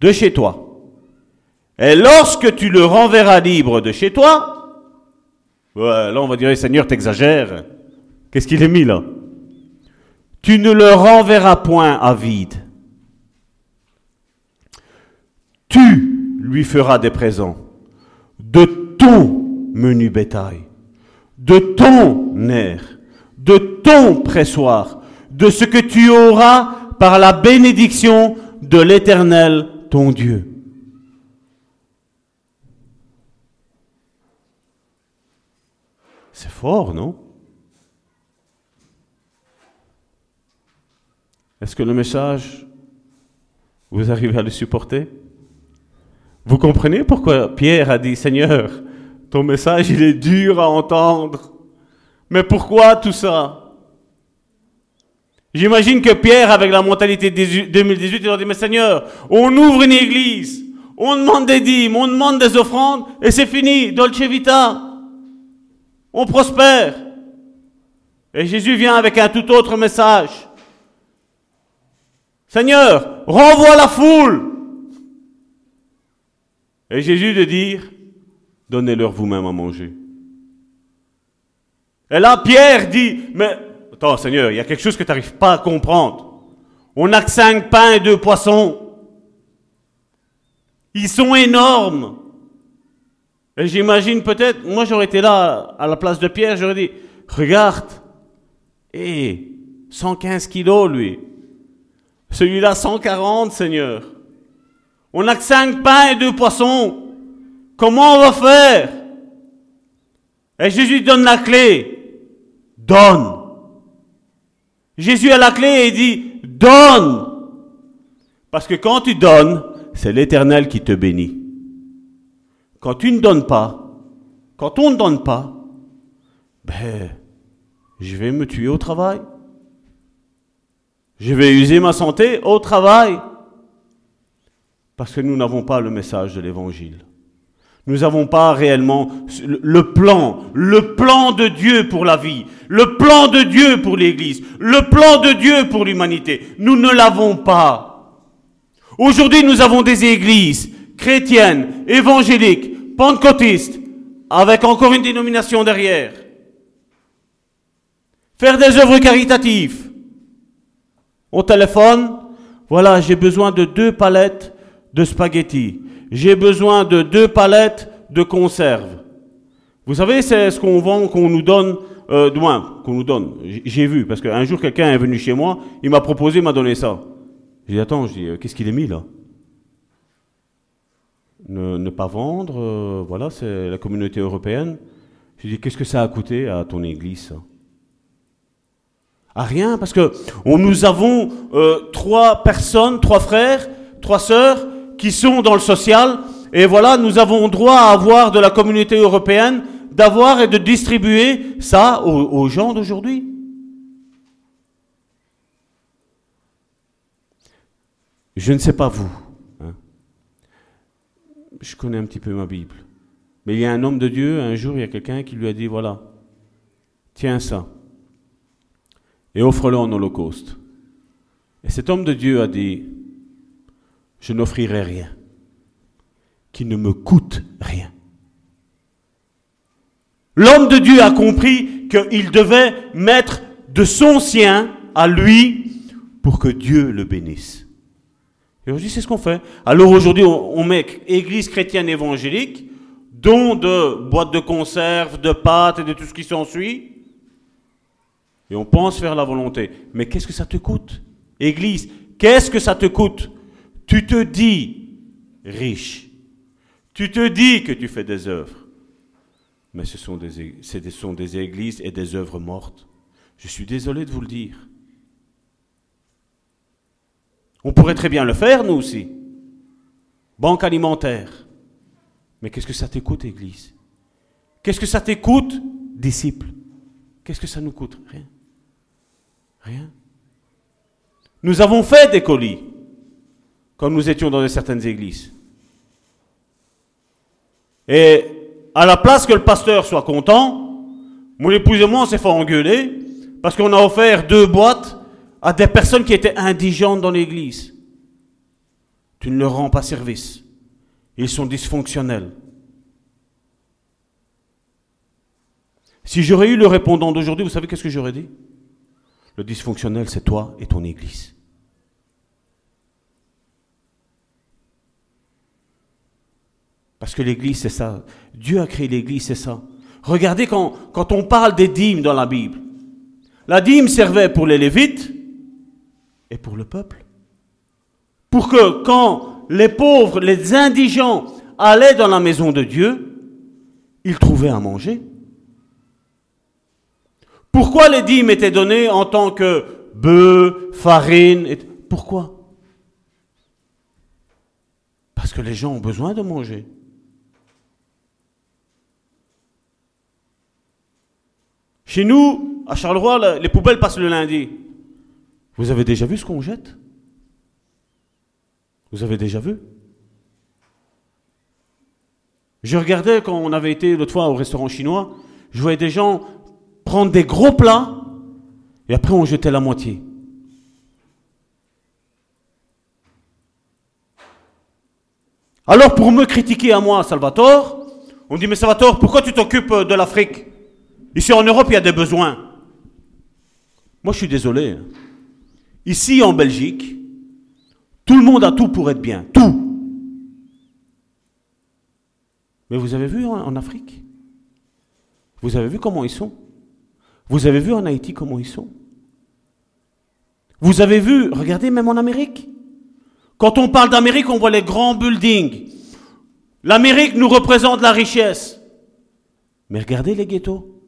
de chez toi. Et lorsque tu le renverras libre de chez toi, là on va dire, Seigneur, t'exagères. Qu'est-ce qu'il est mis là? Tu ne le renverras point à vide tu lui feras des présents. De ton menu bétail, de ton nerf, de ton pressoir, de ce que tu auras par la bénédiction de l'Éternel, ton Dieu. C'est fort, non? Est-ce que le message, vous arrivez à le supporter? Vous comprenez pourquoi Pierre a dit, Seigneur, ton message, il est dur à entendre. Mais pourquoi tout ça? J'imagine que Pierre, avec la mentalité 2018, il a dit, mais Seigneur, on ouvre une église, on demande des dîmes, on demande des offrandes, et c'est fini, dolce vita. On prospère. Et Jésus vient avec un tout autre message. Seigneur, renvoie la foule. Et Jésus de dire, donnez-leur vous-même à manger. Et là, Pierre dit, mais attends Seigneur, il y a quelque chose que tu n'arrives pas à comprendre. On n'a que cinq pains et deux poissons. Ils sont énormes. Et j'imagine peut-être, moi j'aurais été là à la place de Pierre, j'aurais dit, regarde, et 115 kilos lui. Celui-là 140, Seigneur. On n'a que cinq pains et deux poissons. Comment on va faire? Et Jésus donne la clé. Donne. Jésus a la clé et dit, donne. Parce que quand tu donnes, c'est l'Éternel qui te bénit. Quand tu ne donnes pas, quand on ne donne pas, ben, je vais me tuer au travail. Je vais user ma santé au travail. Parce que nous n'avons pas le message de l'Évangile. Nous n'avons pas réellement le plan, le plan de Dieu pour la vie, le plan de Dieu pour l'Église, le plan de Dieu pour l'humanité. Nous ne l'avons pas. Aujourd'hui, nous avons des églises chrétiennes, évangéliques, pentecôtistes, avec encore une dénomination derrière. Faire des œuvres caritatives. On téléphone, voilà, j'ai besoin de deux palettes de spaghettis j'ai besoin de deux palettes de conserve. Vous savez, c'est ce qu'on vend, qu'on nous donne, euh, moins, qu'on nous donne. J'ai vu, parce qu'un jour, quelqu'un est venu chez moi, il m'a proposé, il m'a donné ça. J'ai dit, attends, euh, qu'est-ce qu'il est mis là? Ne, pas vendre, euh, voilà, c'est la communauté européenne. J'ai dit, qu'est-ce que ça a coûté à ton église À rien, parce que on, nous avons euh, trois personnes, trois frères, trois sœurs, qui sont dans le social. Et voilà, nous avons droit à avoir de la communauté européenne, d'avoir et de distribuer ça aux, gens d'aujourd'hui. Je ne sais pas vous. Hein. Je connais un petit peu ma Bible. Mais il y a un homme de Dieu, un jour, il y a quelqu'un qui lui a dit, voilà, tiens ça, et offre-le en holocauste. Et cet homme de Dieu a dit, je n'offrirai rien qui ne me coûte rien. L'homme de Dieu a compris qu'il devait mettre de son sien à lui pour que Dieu le bénisse. Et aujourd'hui, c'est ce qu'on fait. Alors aujourd'hui, on, met église chrétienne évangélique, dont de boîtes de conserve, de pâtes et de tout ce qui s'ensuit. Et on pense faire la volonté. Mais qu'est-ce que ça te coûte? Église, qu'est-ce que ça te coûte? Tu te dis riche. Tu te dis que tu fais des œuvres. Mais ce sont des, ce sont des églises et des œuvres mortes. Je suis désolé de vous le dire. On pourrait très bien le faire, nous aussi. Banque alimentaire. Mais qu'est-ce que ça t'écoute, Église? Qu'est-ce que ça t'écoute, disciple? Qu'est-ce que ça nous coûte? Rien. Rien. Nous avons fait des colis comme nous étions dans certaines églises. Et à la place que le pasteur soit content, mon épouse et moi, on s'est fait engueuler parce qu'on a offert deux boîtes à des personnes qui étaient indigentes dans l'église. Tu ne leur rends pas service. Ils sont dysfonctionnels. Si j'aurais eu le répondant d'aujourd'hui, vous savez qu'est-ce que j'aurais dit? Le dysfonctionnel, c'est toi et ton église. Parce que l'Église, c'est ça. Dieu a créé l'Église, c'est ça. Regardez quand, quand on parle des dîmes dans la Bible. La dîme servait pour les Lévites et pour le peuple. Pour que quand les pauvres, les indigents allaient dans la maison de Dieu, ils trouvaient à manger. Pourquoi les dîmes étaient données en tant que bœufs, farine Pourquoi? Parce que les gens ont besoin de manger. Chez nous, à Charleroi, les poubelles passent le lundi. Vous avez déjà vu ce qu'on jette? Vous avez déjà vu? Je regardais quand on avait été l'autre fois au restaurant chinois, je voyais des gens prendre des gros plats et après on jetait la moitié. Alors pour me critiquer à moi, Salvatore, on dit mais Salvatore, pourquoi tu t'occupes de l'Afrique? Ici en Europe, il y a des besoins. Moi, je suis désolé. Ici en Belgique, tout le monde a tout pour être bien. Tout. Mais vous avez vu en, Afrique? Vous avez vu comment ils sont? Vous avez vu en Haïti comment ils sont? Vous avez vu, regardez même en Amérique. Quand on parle d'Amérique, on voit les grands buildings. L'Amérique nous représente la richesse. Mais regardez les ghettos.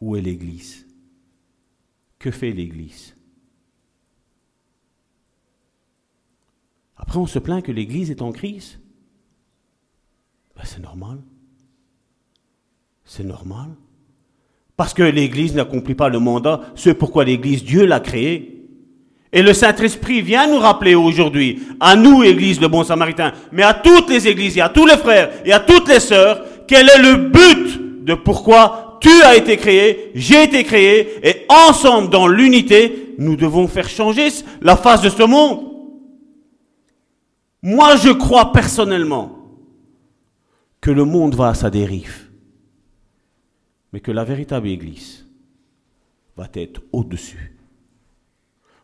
Où est l'Église? Que fait l'Église? Après, on se plaint que l'Église est en crise. Ben, c'est normal. C'est normal. Parce que l'Église n'accomplit pas le mandat, ce pourquoi l'Église, Dieu l'a créée. Et le Saint-Esprit vient nous rappeler aujourd'hui, à nous, Église le Bon Samaritain, mais à toutes les églises et à tous les frères et à toutes les sœurs, quel est le but de pourquoi tu as été créé, j'ai été créé, et ensemble, dans l'unité, nous devons faire changer la face de ce monde. Moi, je crois personnellement que le monde va à sa dérive, mais que la véritable Église va être au-dessus.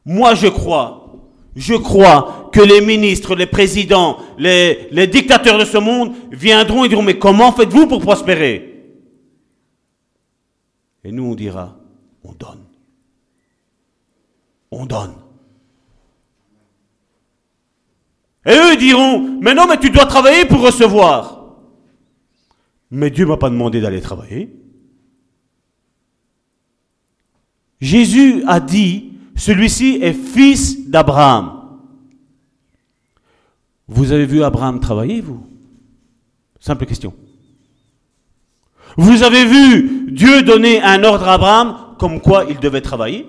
Moi, je crois, je crois que les ministres, les présidents, les, dictateurs de ce monde viendront et diront, mais comment faites-vous pour prospérer? Et nous, on dira, on donne. On donne. Et eux diront, mais non, mais tu dois travailler pour recevoir. Mais Dieu m'a pas demandé d'aller travailler. Jésus a dit, celui-ci est fils d'Abraham. Vous avez vu Abraham travailler, vous? Simple question. Vous avez vu Dieu donner un ordre à Abraham comme quoi il devait travailler?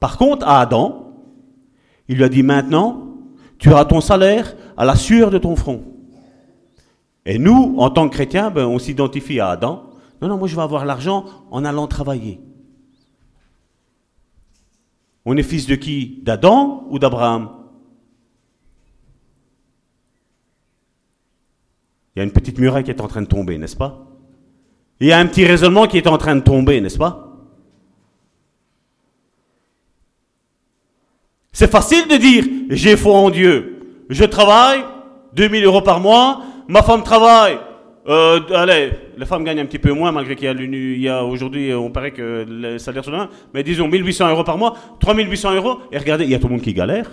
Par contre, à Adam, il lui a dit maintenant, tu auras ton salaire à la sueur de ton front. Et nous, en tant que chrétiens, ben, on s'identifie à Adam. Non, non, moi je vais avoir l'argent en allant travailler. On est fils de qui? D'Adam ou d'Abraham? Il y a une petite muraille qui est en train de tomber, n'est-ce pas? Il y a un petit raisonnement qui est en train de tomber, n'est-ce pas? C'est facile de dire j'ai foi en Dieu. Je travaille, 2000 euros par mois, ma femme travaille. Euh, allez, les femmes gagnent un petit peu moins malgré qu'il y a, aujourd'hui, on paraît que les salaires sont là, mais disons 1800 euros par mois, 3800 euros, et regardez, il y a tout le monde qui galère.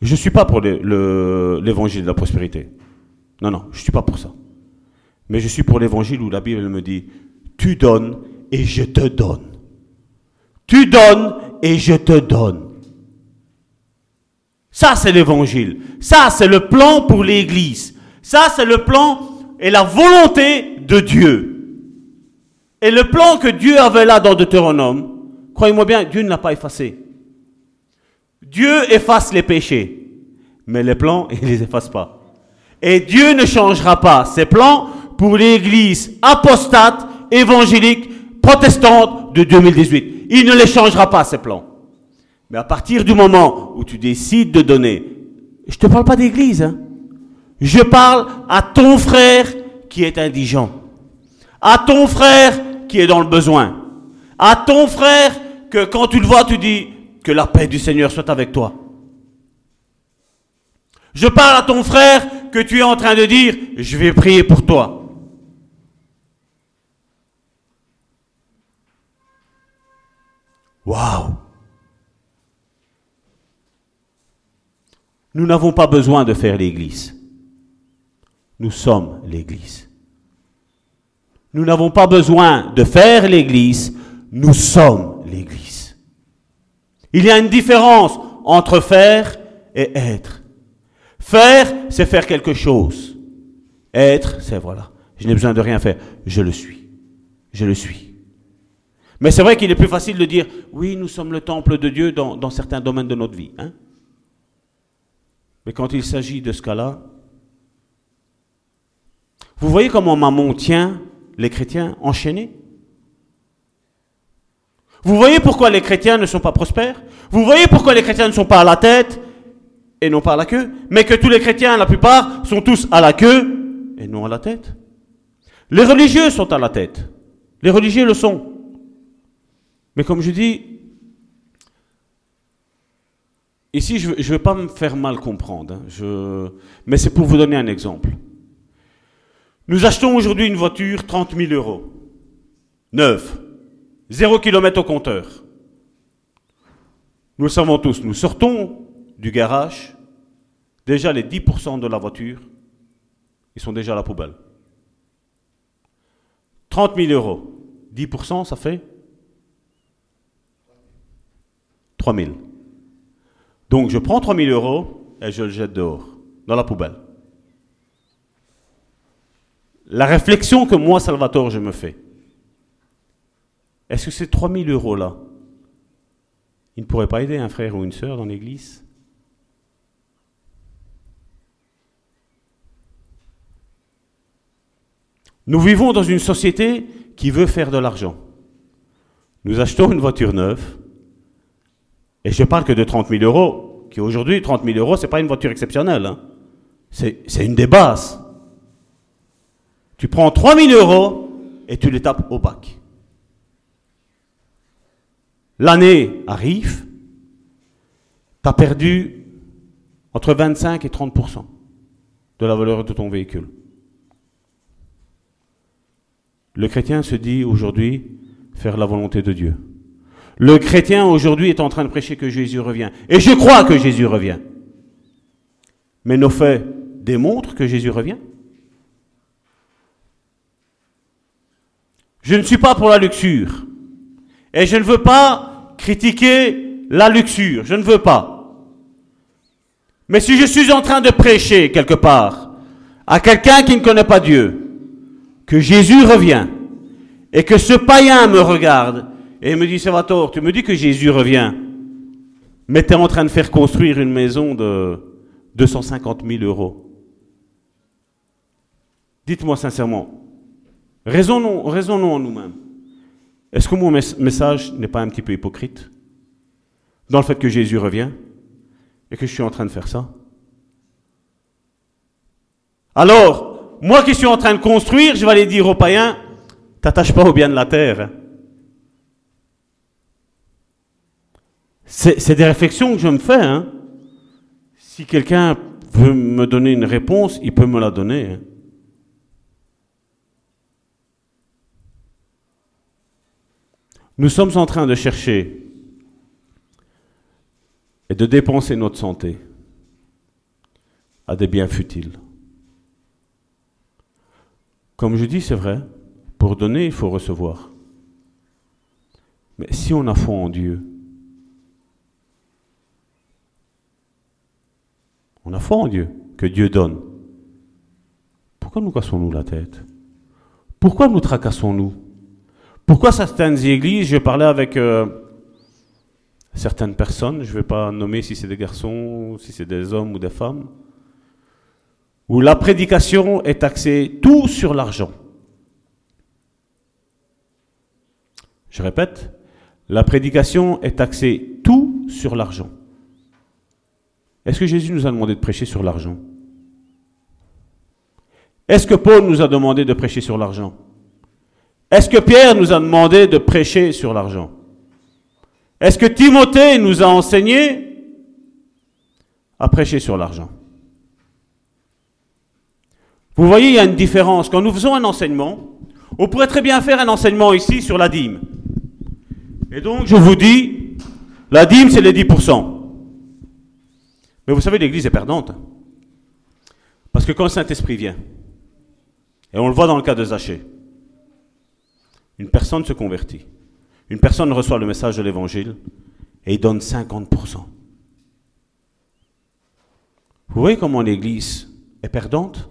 Je ne suis pas pour l'évangile de la prospérité. Non, non, je ne suis pas pour ça. Mais je suis pour l'évangile où la Bible me dit, tu donnes et je te donne. Tu donnes et je te donne. Ça, c'est l'évangile. Ça, c'est le plan pour l'Église. Ça, c'est le plan et la volonté de Dieu. Et le plan que Dieu avait là dans Deutéronome, croyez-moi bien, Dieu ne l'a pas effacé. Dieu efface les péchés, mais les plans, il ne les efface pas. Et Dieu ne changera pas ses plans pour l'Église apostate, évangélique, protestante de 2018. Il ne les changera pas, ces plans. Mais à partir du moment où tu décides de donner, je ne te parle pas d'église, hein. je parle à ton frère qui est indigent, à ton frère qui est dans le besoin, à ton frère que quand tu le vois, tu dis, que la paix du Seigneur soit avec toi. Je parle à ton frère que tu es en train de dire, je vais prier pour toi. Waouh Nous n'avons pas besoin de faire l'Église. Nous sommes l'Église. Nous n'avons pas besoin de faire l'Église. Nous sommes l'Église. Il y a une différence entre faire et être. Faire, c'est faire quelque chose. Être, c'est voilà. Je n'ai besoin de rien faire. Je le suis. Je le suis. Mais c'est vrai qu'il est plus facile de dire, oui, nous sommes le temple de Dieu dans, certains domaines de notre vie. Hein. Mais quand il s'agit de ce cas-là, vous voyez comment maman tient les chrétiens enchaînés? Vous voyez pourquoi les chrétiens ne sont pas prospères? Vous voyez pourquoi les chrétiens ne sont pas à la tête et non pas à la queue Mais que tous les chrétiens, la plupart, sont tous à la queue et non à la tête? Les religieux sont à la tête. Les religieux le sont. Mais comme je dis, ici je ne veux pas me faire mal comprendre, hein. mais c'est pour vous donner un exemple. Nous achetons aujourd'hui une voiture 30 000 euros, neuve. Zéro kilomètre au compteur. Nous le savons tous, nous sortons du garage, déjà les 10% de la voiture, ils sont déjà à la poubelle. 30 000 euros. 10%, ça fait? 3 000. Donc je prends 3 000 euros et je le jette dehors, dans la poubelle. La réflexion que moi, Salvatore, je me fais, est-ce que ces 3000 euros-là, ils ne pourraient pas aider un frère ou une sœur dans l'église? Nous vivons dans une société qui veut faire de l'argent. Nous achetons une voiture neuve, et je parle que de 30 000 euros, qui aujourd'hui, 30 000 euros, ce n'est pas une voiture exceptionnelle. Hein. C'est une des bases. Tu prends 3 000 euros et tu les tapes au bac. L'année arrive, tu as perdu entre 25 et 30% de la valeur de ton véhicule. Le chrétien se dit aujourd'hui faire la volonté de Dieu. Le chrétien aujourd'hui est en train de prêcher que Jésus revient. Et je crois que Jésus revient. Mais nos faits démontrent que Jésus revient. Je ne suis pas pour la luxure. Et je ne veux pas critiquer la luxure. Je ne veux pas. Mais si je suis en train de prêcher quelque part à quelqu'un qui ne connaît pas Dieu, que Jésus revient et que ce païen me regarde et me dit, Salvatore, tu me dis que Jésus revient, mais tu es en train de faire construire une maison de 250 000 euros. Dites-moi sincèrement, raisonnons, raisonnons en nous-mêmes. Est-ce que mon message n'est pas un petit peu hypocrite dans le fait que Jésus revient et que je suis en train de faire ça? Alors, moi qui suis en train de construire, je vais aller dire aux païens, t'attaches pas au bien de la terre. C'est des réflexions que je me fais. Hein. Si quelqu'un veut me donner une réponse, il peut me la donner. Hein. Nous sommes en train de chercher et de dépenser notre santé à des biens futiles. Comme je dis, c'est vrai, pour donner, il faut recevoir. Mais si on a foi en Dieu, on a foi en Dieu, que Dieu donne. Pourquoi nous cassons-nous la tête? Pourquoi nous tracassons-nous? Pourquoi certaines églises, je parlais avec euh, certaines personnes, je ne vais pas nommer si c'est des garçons, si c'est des hommes ou des femmes, où la prédication est axée tout sur l'argent. Je répète, la prédication est axée tout sur l'argent. Est-ce que Jésus nous a demandé de prêcher sur l'argent? Est-ce que Paul nous a demandé de prêcher sur l'argent? Est-ce que Pierre nous a demandé de prêcher sur l'argent? Est-ce que Timothée nous a enseigné à prêcher sur l'argent? Vous voyez, il y a une différence. Quand nous faisons un enseignement, on pourrait très bien faire un enseignement ici sur la dîme. Et donc, je vous dis, la dîme, c'est les 10%. Mais vous savez, l'Église est perdante. Parce que quand le Saint-Esprit vient, et on le voit dans le cas de Zachée, une personne se convertit. Une personne reçoit le message de l'Évangile et il donne 50%. Vous voyez comment l'Église est perdante?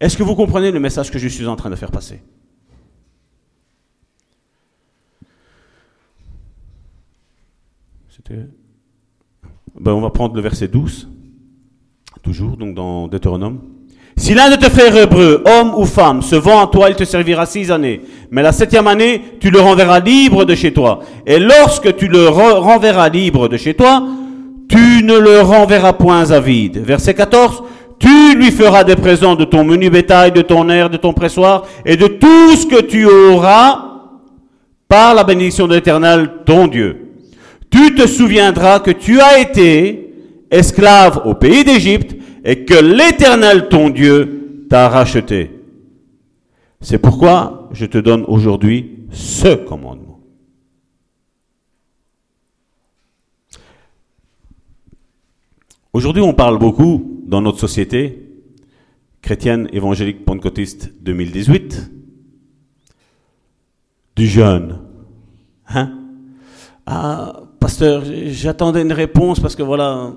Est-ce que vous comprenez le message que je suis en train de faire passer? Ben, on va prendre le verset 12, toujours donc dans Deutéronome. Si l'un de tes frères hébreux, homme ou femme, se vend à toi, il te servira six années. Mais la septième année, tu le renverras libre de chez toi. Et lorsque tu le renverras libre de chez toi, tu ne le renverras point à vide. Verset 14, tu lui feras des présents de ton menu bétail, de ton air, de ton pressoir et de tout ce que tu auras par la bénédiction de l'Éternel, ton Dieu. Tu te souviendras que tu as été esclave au pays d'Égypte et que l'Éternel, ton Dieu, t'a racheté. C'est pourquoi je te donne aujourd'hui ce commandement. Aujourd'hui, on parle beaucoup dans notre société chrétienne évangélique pentecôtiste 2018 du jeûne. Hein? Ah, pasteur, j'attendais une réponse parce que voilà,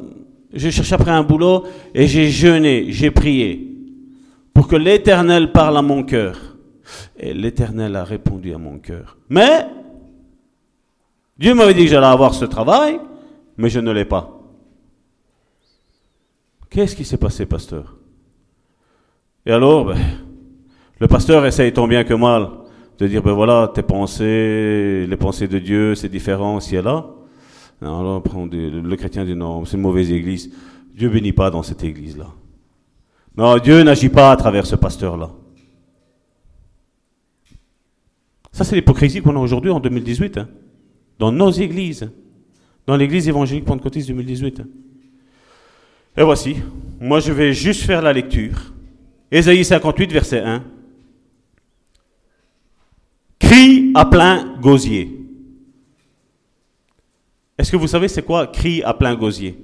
je cherche après un boulot et j'ai jeûné, j'ai prié pour que l'Éternel parle à mon cœur. Et l'Éternel a répondu à mon cœur. Mais, Dieu m'avait dit que j'allais avoir ce travail, mais je ne l'ai pas. Qu'est-ce qui s'est passé, pasteur? Et alors, ben, le pasteur essaye tant bien que mal de dire, ben voilà, tes pensées, les pensées de Dieu, c'est différent ici et là. Alors, le chrétien dit, non, c'est une mauvaise église. Dieu bénit pas dans cette église-là. Non, Dieu n'agit pas à travers ce pasteur-là. Ça, c'est l'hypocrisie qu'on a aujourd'hui en 2018, hein. dans nos églises, dans l'église évangélique pentecôtiste 2018. Hein. Et voici, moi je vais juste faire la lecture. Ésaïe 58, verset 1. Crie à plein gosier. Est-ce que vous savez c'est quoi cri à plein gosier?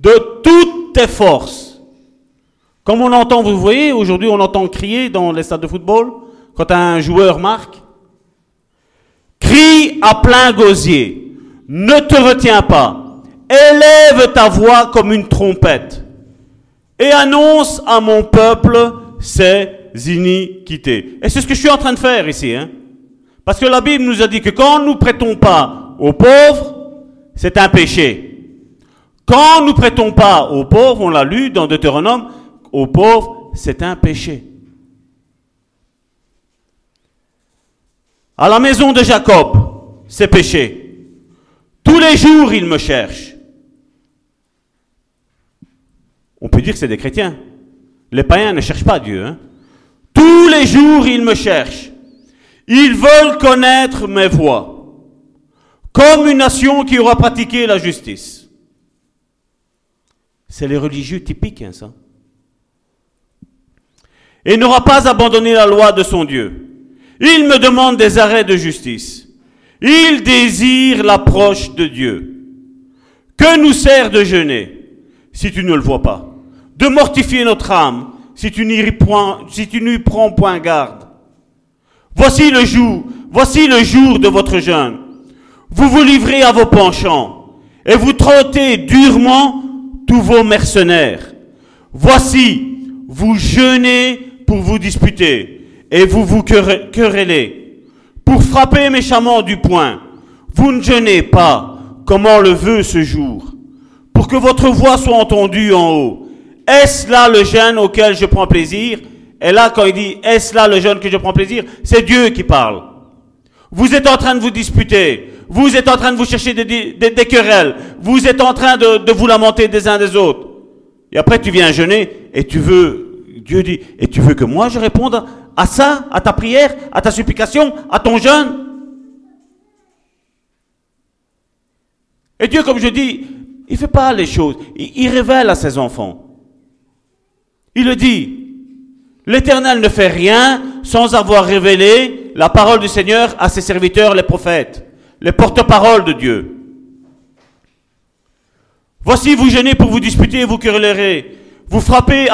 De toutes tes forces. Comme on entend, vous voyez, aujourd'hui on entend crier dans les stades de football quand un joueur marque. Crie à plein gosier. Ne te retiens pas. Élève ta voix comme une trompette. Et annonce à mon peuple ses iniquités. Et c'est ce que je suis en train de faire ici. Hein? Parce que la Bible nous a dit que quand nous prêtons pas aux pauvres, c'est un péché. Quand nous prêtons pas aux pauvres, on l'a lu dans Deutéronome, aux pauvres, c'est un péché. À la maison de Jacob, c'est péché. Tous les jours, il me cherche. On peut dire que c'est des chrétiens. Les païens ne cherchent pas Dieu. Hein. Tous les jours, ils me cherchent. Ils veulent connaître mes voies, comme une nation qui aura pratiqué la justice. C'est les religieux typiques, hein, ça. Et n'aura pas abandonné la loi de son Dieu. Il me demande des arrêts de justice. Il désire l'approche de Dieu. Que nous sert de jeûner si tu ne le vois pas? De mortifier notre âme si tu n'y prends, point garde Voici le jour, voici le jour de votre jeûne. Vous vous livrez à vos penchants et vous trottez durement tous vos mercenaires. Voici, vous jeûnez pour vous disputer et vous vous querellez pour frapper méchamment du poing. Vous ne jeûnez pas comme on le veut ce jour pour que votre voix soit entendue en haut. Est-ce là le jeûne auquel je prends plaisir? Et là, quand il dit, est-ce là le jeune que je prends plaisir? C'est Dieu qui parle. Vous êtes en train de vous disputer. Vous êtes en train de vous chercher des, querelles. Vous êtes en train de, vous lamenter des uns des autres. Et après, tu viens jeûner et tu veux, Dieu dit, et tu veux que moi je réponde à ça, à ta prière, à ta supplication, à ton jeûne? Et Dieu, comme je dis, il fait pas les choses. Il révèle à ses enfants. Il le dit. L'Éternel ne fait rien sans avoir révélé la parole du Seigneur à ses serviteurs, les prophètes, les porte-paroles de Dieu. Voici, vous gênez pour vous disputer et vous querellerez. Vous frappez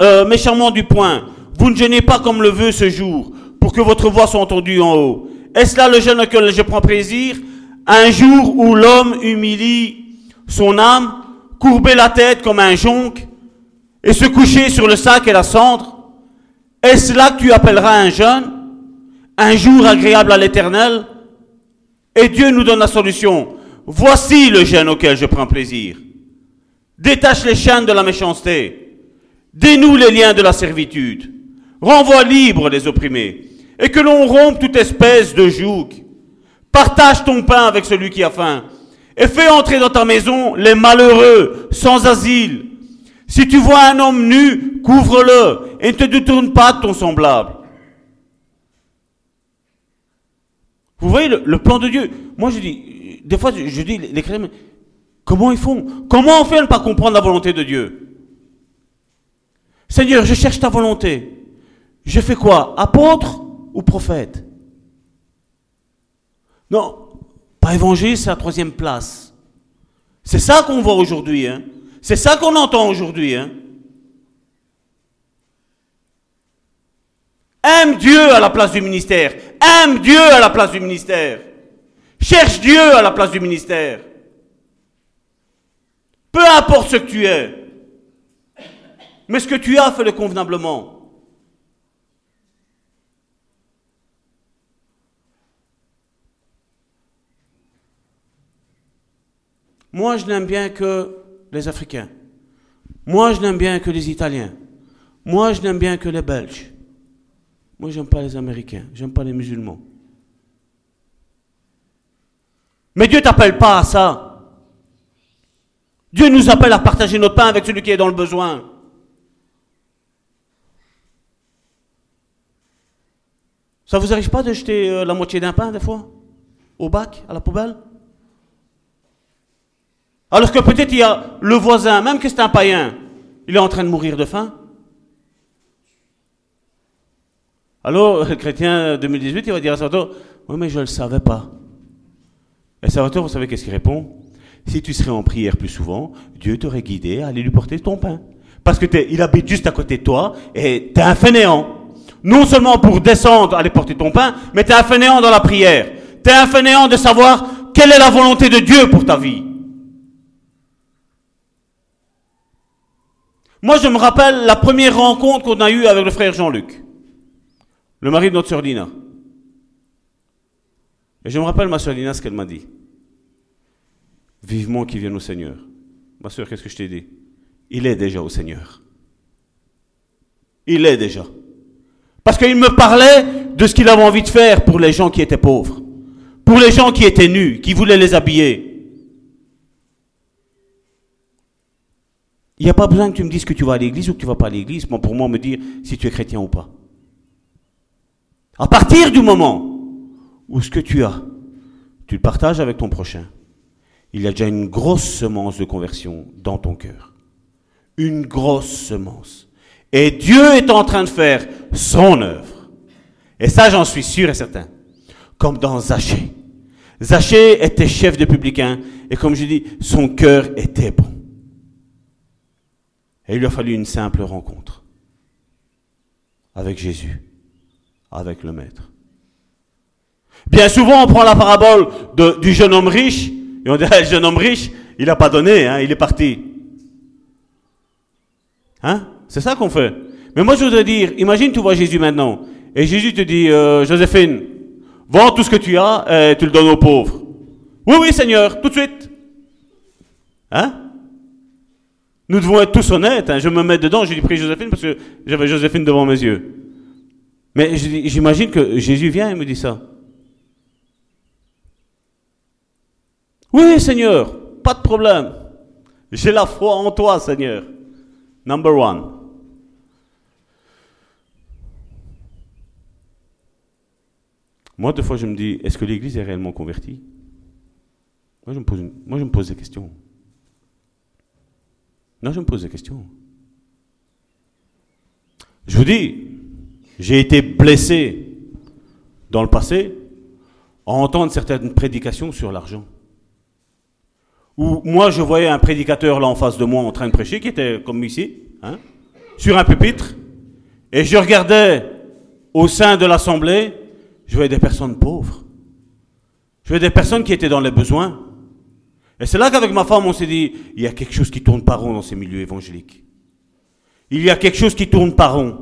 euh, méchamment du poing. Vous ne gênez pas comme le veut ce jour, pour que votre voix soit entendue en haut. Est-ce là le jeûne auquel je prends plaisir? Un jour où l'homme humilie son âme, courber la tête comme un jonc, et se coucher sur le sac et la cendre est-ce là que tu appelleras un jeûne Un jour agréable à l'éternel Et Dieu nous donne la solution. Voici le jeûne auquel je prends plaisir. Détache les chaînes de la méchanceté. Dénoue les liens de la servitude. Renvoie libre les opprimés. Et que l'on rompe toute espèce de joug. Partage ton pain avec celui qui a faim. Et fais entrer dans ta maison les malheureux, sans asile, si tu vois un homme nu, couvre-le et ne te détourne pas de ton semblable. Vous voyez le, plan de Dieu? Moi je dis, des fois je, dis, les chrétiens, comment ils font? Comment on fait ne pas comprendre la volonté de Dieu? Seigneur, je cherche ta volonté. Je fais quoi? Apôtre ou prophète? Non, pas évangile, c'est la troisième place. C'est ça qu'on voit aujourd'hui. Hein c'est ça qu'on entend aujourd'hui. Hein. Aime Dieu à la place du ministère. Aime Dieu à la place du ministère. Cherche Dieu à la place du ministère. Peu importe ce que tu es. Mais ce que tu as, fais-le convenablement. Moi, je n'aime bien que les Africains. Moi, je n'aime bien que les Italiens. Moi, je n'aime bien que les Belges. Moi, j'aime pas les Américains. J'aime pas les musulmans. Mais Dieu t'appelle pas à ça. Dieu nous appelle à partager notre pain avec celui qui est dans le besoin. Ça vous arrive pas de jeter euh, la moitié d'un pain des fois? Au bac, à la poubelle? Alors que peut-être il y a le voisin, même que c'est un païen, il est en train de mourir de faim. Alors, le chrétien 2018, il va dire à Salvatore, oui mais je ne le savais pas. Et Salvatore, vous savez qu'est-ce qu'il répond? Si tu serais en prière plus souvent, Dieu t'aurait guidé à aller lui porter ton pain. Parce que il habite juste à côté de toi et tu es un fainéant non seulement pour descendre, aller porter ton pain, mais tu es un fainéant dans la prière. Tu es un fainéant de savoir quelle est la volonté de Dieu pour ta vie. Moi, je me rappelle la première rencontre qu'on a eue avec le frère Jean-Luc, le mari de notre sœur Dina. Et je me rappelle ma sœur Dina ce qu'elle m'a dit. Vivement qu'il vienne au Seigneur. Ma sœur, qu'est-ce que je t'ai dit? Il est déjà au Seigneur. Il est déjà. Parce qu'il me parlait de ce qu'il avait envie de faire pour les gens qui étaient pauvres, pour les gens qui étaient nus, qui voulaient les habiller. Il n'y a pas besoin que tu me dises que tu vas à l'église ou que tu ne vas pas à l'église pour moi me dire si tu es chrétien ou pas. À partir du moment où ce que tu as, tu le partages avec ton prochain, il y a déjà une grosse semence de conversion dans ton cœur. Une grosse semence. Et Dieu est en train de faire son œuvre. Et ça, j'en suis sûr et certain. Comme dans Zachée. Zachée était chef de publicain. Et comme je dis, son cœur était bon. Et il lui a fallu une simple rencontre. Avec Jésus. Avec le Maître. Bien souvent, on prend la parabole du jeune homme riche. Et on dit, le jeune homme riche, il n'a pas donné, hein, il est parti. Hein? C'est ça qu'on fait. Mais moi, je voudrais dire, imagine, tu vois Jésus maintenant. Et Jésus te dit, euh, Joséphine, vends tout ce que tu as et tu le donnes aux pauvres. Oui, oui, Seigneur, tout de suite. Hein? Nous devons être tous honnêtes. Hein. Je me mets dedans, j'ai dit, prie Joséphine parce que j'avais Joséphine devant mes yeux. Mais j'imagine que Jésus vient et me dit ça. Oui, Seigneur, pas de problème. J'ai la foi en toi, Seigneur. Number one. Moi, deux fois, je me dis, est-ce que l'Église est réellement convertie? Moi je, me pose moi, je me pose des questions. Non, je me pose des questions. Je vous dis, j'ai été blessé dans le passé à entendre certaines prédications sur l'argent. Où moi, je voyais un prédicateur là en face de moi en train de prêcher, qui était comme ici, hein, sur un pupitre, et je regardais au sein de l'assemblée je voyais des personnes pauvres. Je voyais des personnes qui étaient dans les besoins. Et c'est là qu'avec ma femme, on s'est dit, il y a quelque chose qui tourne pas rond dans ces milieux évangéliques. Il y a quelque chose qui tourne pas rond.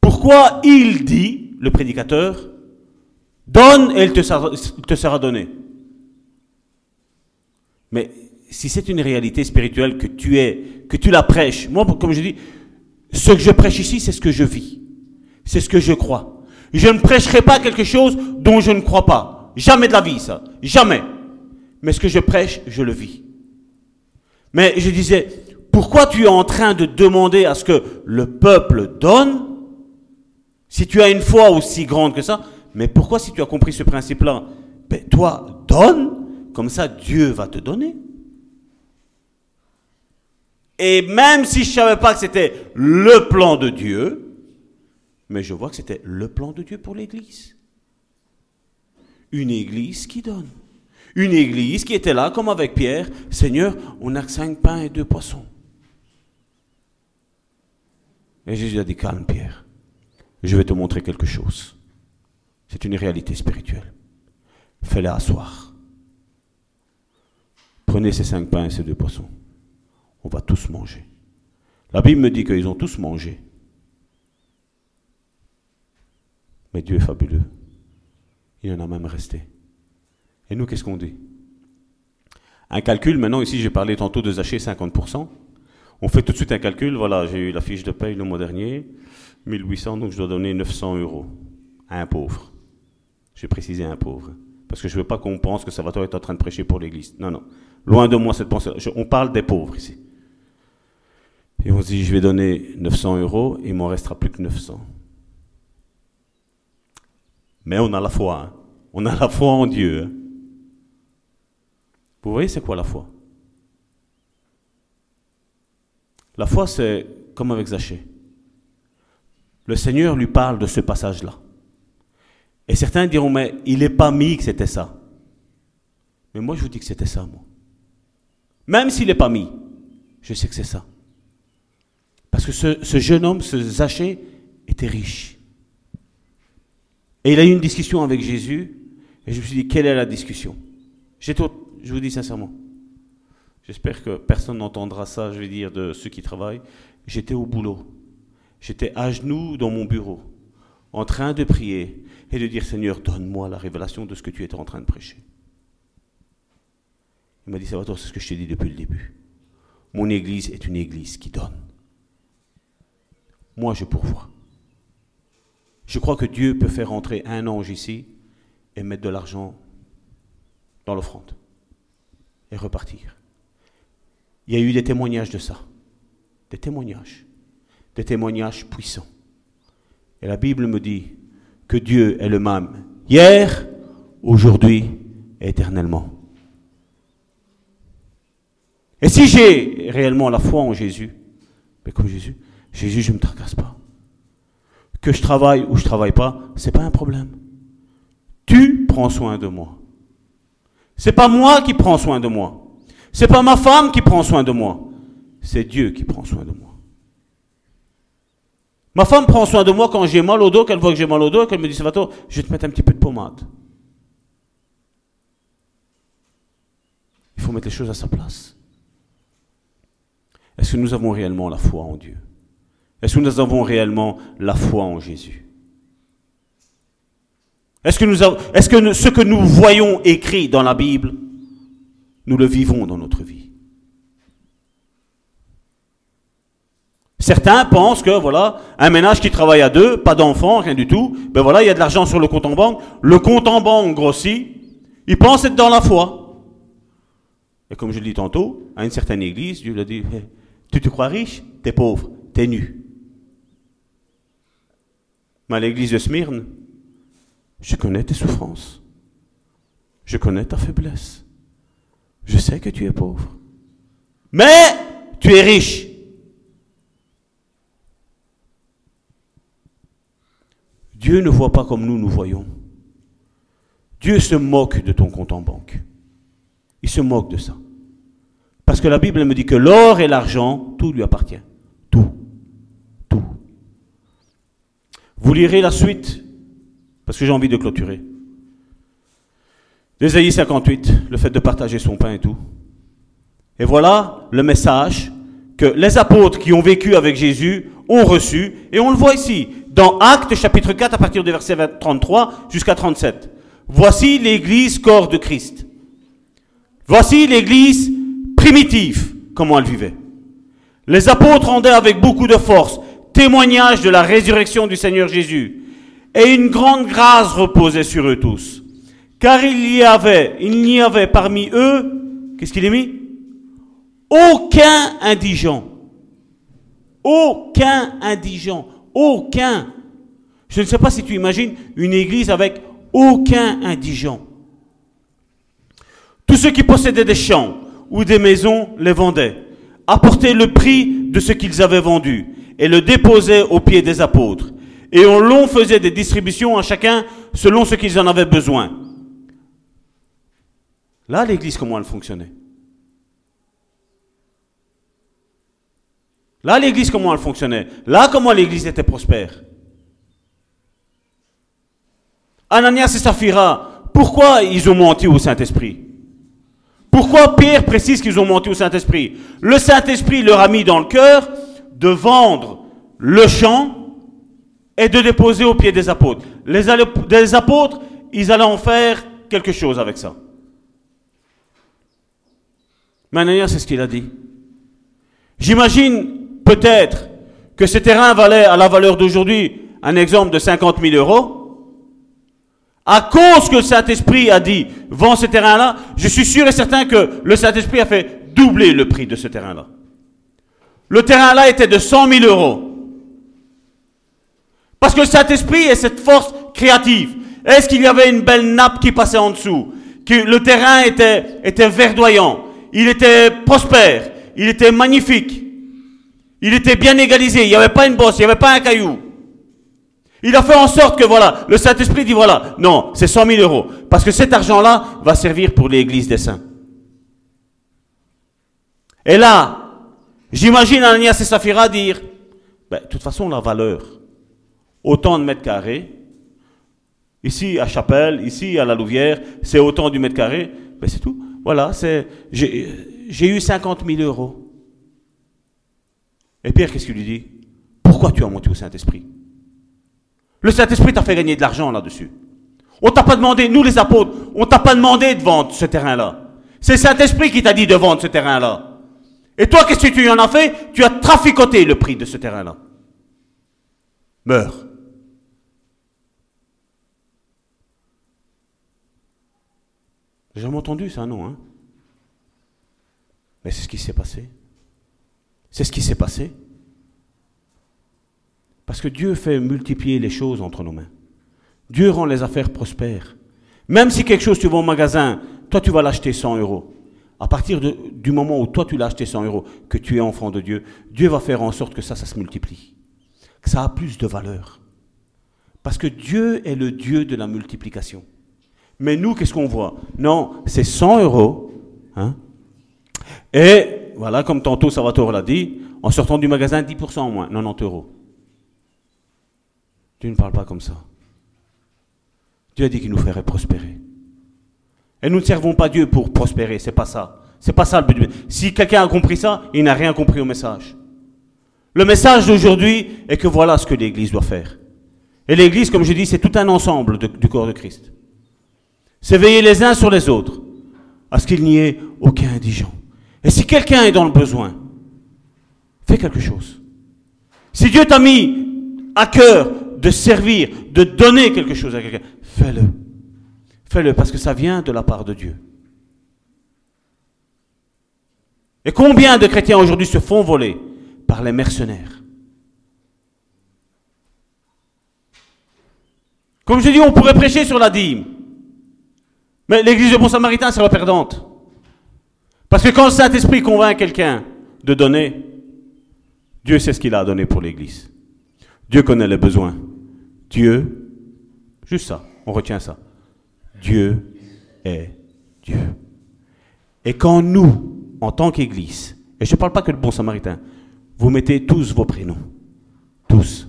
Pourquoi il dit, le prédicateur, donne et il te sera, te sera donné. Mais si c'est une réalité spirituelle que tu es, que tu la prêches, moi, comme je dis, ce que je prêche ici, c'est ce que je vis. C'est ce que je crois. Je ne prêcherai pas quelque chose dont je ne crois pas. Jamais de la vie, ça. Jamais. Mais ce que je prêche, je le vis. Mais je disais, pourquoi tu es en train de demander à ce que le peuple donne si tu as une foi aussi grande que ça Mais pourquoi si tu as compris ce principe-là ben, Toi, donne, comme ça Dieu va te donner. Et même si je ne savais pas que c'était le plan de Dieu, mais je vois que c'était le plan de Dieu pour l'Église. Une Église qui donne. Une Église qui était là comme avec Pierre. Seigneur, on a cinq pains et deux poissons. Et Jésus a dit, calme Pierre, je vais te montrer quelque chose. C'est une réalité spirituelle. Fais-la asseoir. Prenez ces cinq pains et ces deux poissons. On va tous manger. La Bible me dit qu'ils ont tous mangé. Mais Dieu est fabuleux. Il en a même resté. Et nous, qu'est-ce qu'on dit? Un calcul, maintenant, ici, j'ai parlé tantôt de Zaché 50%. On fait tout de suite un calcul. Voilà, j'ai eu la fiche de paye le mois dernier. 1800, donc je dois donner 900 euros à un pauvre. J'ai précisé un pauvre. Parce que je ne veux pas qu'on pense que Salvatore est en train de prêcher pour l'Église. Non, non. Loin de moi cette pensée. on parle des pauvres ici. Et on se dit, je vais donner 900 euros, il m'en restera plus que 900. Mais on a la foi. Hein. On a la foi en Dieu. Vous voyez, c'est quoi la foi? La foi, c'est comme avec Zachée. Le Seigneur lui parle de ce passage-là. Et certains diront, mais il n'est pas mis que c'était ça. Mais moi, je vous dis que c'était ça, moi. Même s'il n'est pas mis, je sais que c'est ça. Parce que ce, jeune homme, ce Zachée, était riche. Et il a eu une discussion avec Jésus, et je me suis dit, quelle est la discussion? Je vous dis sincèrement, j'espère que personne n'entendra ça, je vais dire, de ceux qui travaillent. J'étais au boulot. J'étais à genoux dans mon bureau, en train de prier et de dire, Seigneur, donne-moi la révélation de ce que tu étais en train de prêcher. Il m'a dit, Salvatore, c'est ce que je t'ai dit depuis le début. Mon église est une église qui donne. Moi, je pourvois. Je crois que Dieu peut faire entrer un ange ici et mettre de l'argent dans l'offrande et repartir. Il y a eu des témoignages de ça. Des témoignages. Des témoignages puissants. Et la Bible me dit que Dieu est le même hier, aujourd'hui et éternellement. Et si j'ai réellement la foi en Jésus, mais comme Jésus, Jésus, je ne me tracasse pas. Que je travaille ou je travaille pas, ce n'est pas un problème. Tu prends soin de moi. C'est pas moi qui prends soin de moi. C'est pas ma femme qui prend soin de moi. C'est Dieu qui prend soin de moi. Ma femme prend soin de moi quand j'ai mal au dos, qu'elle voit que j'ai mal au dos, qu'elle me dit, Salvatore, je vais te mettre un petit peu de pommade. Il faut mettre les choses à sa place. Est-ce que nous avons réellement la foi en Dieu? Est-ce que nous avons réellement la foi en Jésus? Est-ce que, ce que nous voyons écrit dans la Bible, nous le vivons dans notre vie? Certains pensent que voilà, un ménage qui travaille à deux, pas d'enfants, rien du tout, ben voilà, il y a de l'argent sur le compte en banque, le compte en banque grossit, ils pensent être dans la foi. Et comme je le dis tantôt, à une certaine église, Dieu leur dit, tu te crois riche, t'es pauvre, t'es nu. Mais à l'église de Smyrne, je connais tes souffrances, je connais ta faiblesse, je sais que tu es pauvre, mais tu es riche. Dieu ne voit pas comme nous nous voyons. Dieu se moque de ton compte en banque. Il se moque de ça. Parce que la Bible me dit que l'or et l'argent, tout lui appartient. Vous lirez la suite, parce que j'ai envie de clôturer. D'Ésaïe 58, le fait de partager son pain et tout. Et voilà le message que les apôtres qui ont vécu avec Jésus ont reçu, et on le voit ici dans Actes chapitre 4 à partir du verset 33 jusqu'à 37. Voici l'église corps de Christ. Voici l'église primitive, comment elle vivait. Les apôtres rendaient avec beaucoup de force témoignage de la résurrection du Seigneur Jésus. Et une grande grâce reposait sur eux tous. Car il y avait, il n'y avait parmi eux, qu'est-ce qu'il est mis? Aucun indigent. Aucun indigent. Aucun. Je ne sais pas si tu imagines une église avec aucun indigent. Tous ceux qui possédaient des champs ou des maisons les vendaient, apportaient le prix de ce qu'ils avaient vendu et le déposaient aux pieds des apôtres. Et on l'on faisait des distributions à chacun selon ce qu'ils en avaient besoin. Là, l'église, comment elle fonctionnait? Là, l'église, comment elle fonctionnait? Là, comment l'église était prospère. Ananias et Saphira, pourquoi ils ont menti au Saint-Esprit? Pourquoi Pierre précise qu'ils ont menti au Saint-Esprit? Le Saint-Esprit leur a mis dans le cœur de vendre le champ et de déposer au pied des apôtres. Les, apôtres, ils allaient en faire quelque chose avec ça. Ananias, c'est ce qu'il a dit. J'imagine peut-être que ce terrain valait à la valeur d'aujourd'hui un exemple de 50 000 euros. À cause que le Saint-Esprit a dit, vends ce terrain-là, je suis sûr et certain que le Saint-Esprit a fait doubler le prix de ce terrain-là. Le terrain-là était de 100 000 euros. Parce que le Saint-Esprit est cette force créative. Est-ce qu'il y avait une belle nappe qui passait en dessous? Que le terrain était, était verdoyant. Il était prospère. Il était magnifique. Il était bien égalisé. Il n'y avait pas une bosse. Il n'y avait pas un caillou. Il a fait en sorte que voilà, le Saint-Esprit dit voilà, non, c'est 100 000 euros. Parce que cet argent-là va servir pour l'église des saints. Et là, j'imagine Ananias et Saphira dire, ben, de toute façon, la valeur, autant de mètres carrés. Ici à Chapelle, ici à la Louvière, c'est autant du mètre carré. Ben c'est tout. Voilà, c'est, j'ai eu 50 000 euros. Et Pierre, qu'est-ce qu'il lui dit? Pourquoi tu as monté au Saint-Esprit? Le Saint-Esprit t'a fait gagner de l'argent là-dessus. On t'a pas demandé, nous les apôtres, on t'a pas demandé de vendre ce terrain-là. C'est le Saint-Esprit qui t'a dit de vendre ce terrain-là. Et toi, qu'est-ce que tu en as fait? Tu as traficoté le prix de ce terrain-là. Meurs. J'ai jamais entendu ça, non hein Mais c'est ce qui s'est passé. C'est ce qui s'est passé. Parce que Dieu fait multiplier les choses entre nos mains. Dieu rend les affaires prospères. Même si quelque chose tu vas au magasin, toi tu vas l'acheter 100 euros. À partir du moment où toi tu l'as acheté 100 euros, que tu es enfant de Dieu, Dieu va faire en sorte que ça, ça se multiplie. Que ça a plus de valeur. Parce que Dieu est le Dieu de la multiplication. Mais nous, qu'est-ce qu'on voit? Non, c'est 100 euros. Hein Et voilà, comme tantôt Salvatore l'a dit, en sortant du magasin, 10% en moins, 90 euros. Dieu ne parle pas comme ça. Dieu a dit qu'il nous ferait prospérer. Et nous ne servons pas Dieu pour prospérer, c'est pas ça. C'est pas ça le but. Si quelqu'un a compris ça, il n'a rien compris au message. Le message d'aujourd'hui est que voilà ce que l'Église doit faire. Et l'Église, comme je dis, c'est tout un ensemble du corps de Christ. C'est veiller les uns sur les autres, à ce qu'il n'y ait aucun indigent. Et si quelqu'un est dans le besoin, fais quelque chose. Si Dieu t'a mis à cœur de servir, de donner quelque chose à quelqu'un, fais-le. Fais-le parce que ça vient de la part de Dieu. Et combien de chrétiens aujourd'hui se font voler par les mercenaires Comme je dis, on pourrait prêcher sur la dîme. Mais l'église de Bon Samaritain sera perdante. Parce que quand le Saint-Esprit convainc quelqu'un de donner, Dieu sait ce qu'il a donné pour l'église. Dieu connaît les besoins. Dieu, juste ça, on retient ça. Dieu est Dieu. Et quand nous, en tant qu'église, et je ne parle pas que de bon samaritain, vous mettez tous vos prénoms, tous,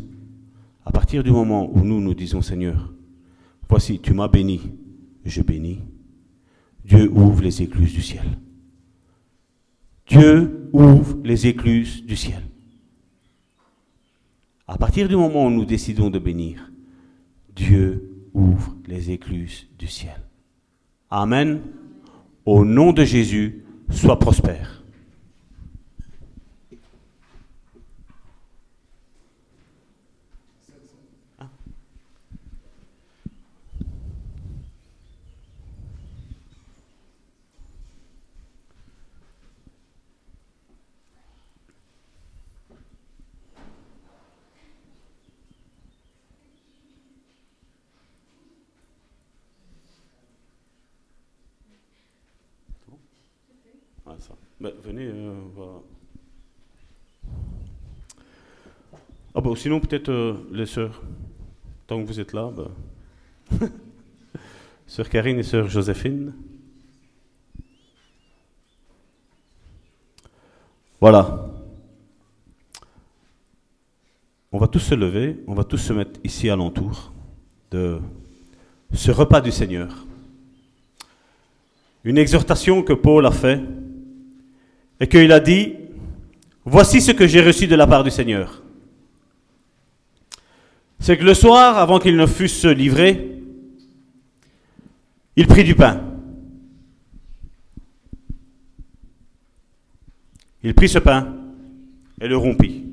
à partir du moment où nous nous disons Seigneur, voici, tu m'as béni, je bénis, Dieu ouvre les écluses du ciel. Dieu ouvre les écluses du ciel. À partir du moment où nous décidons de bénir, Dieu ouvre les écluses du ciel. Amen. Au nom de Jésus, sois prospère. Bah, venez, euh, Ah bah sinon peut-être euh, les sœurs. Tant que vous êtes là, bah. Sœur Karine et sœur Joséphine. Voilà. On va tous se lever, on va tous se mettre ici alentour de ce repas du Seigneur. Une exhortation que Paul a fait et qu'il a dit, voici ce que j'ai reçu de la part du Seigneur. C'est que le soir, avant qu'il ne fusse livré, il prit du pain. Il prit ce pain et le rompit.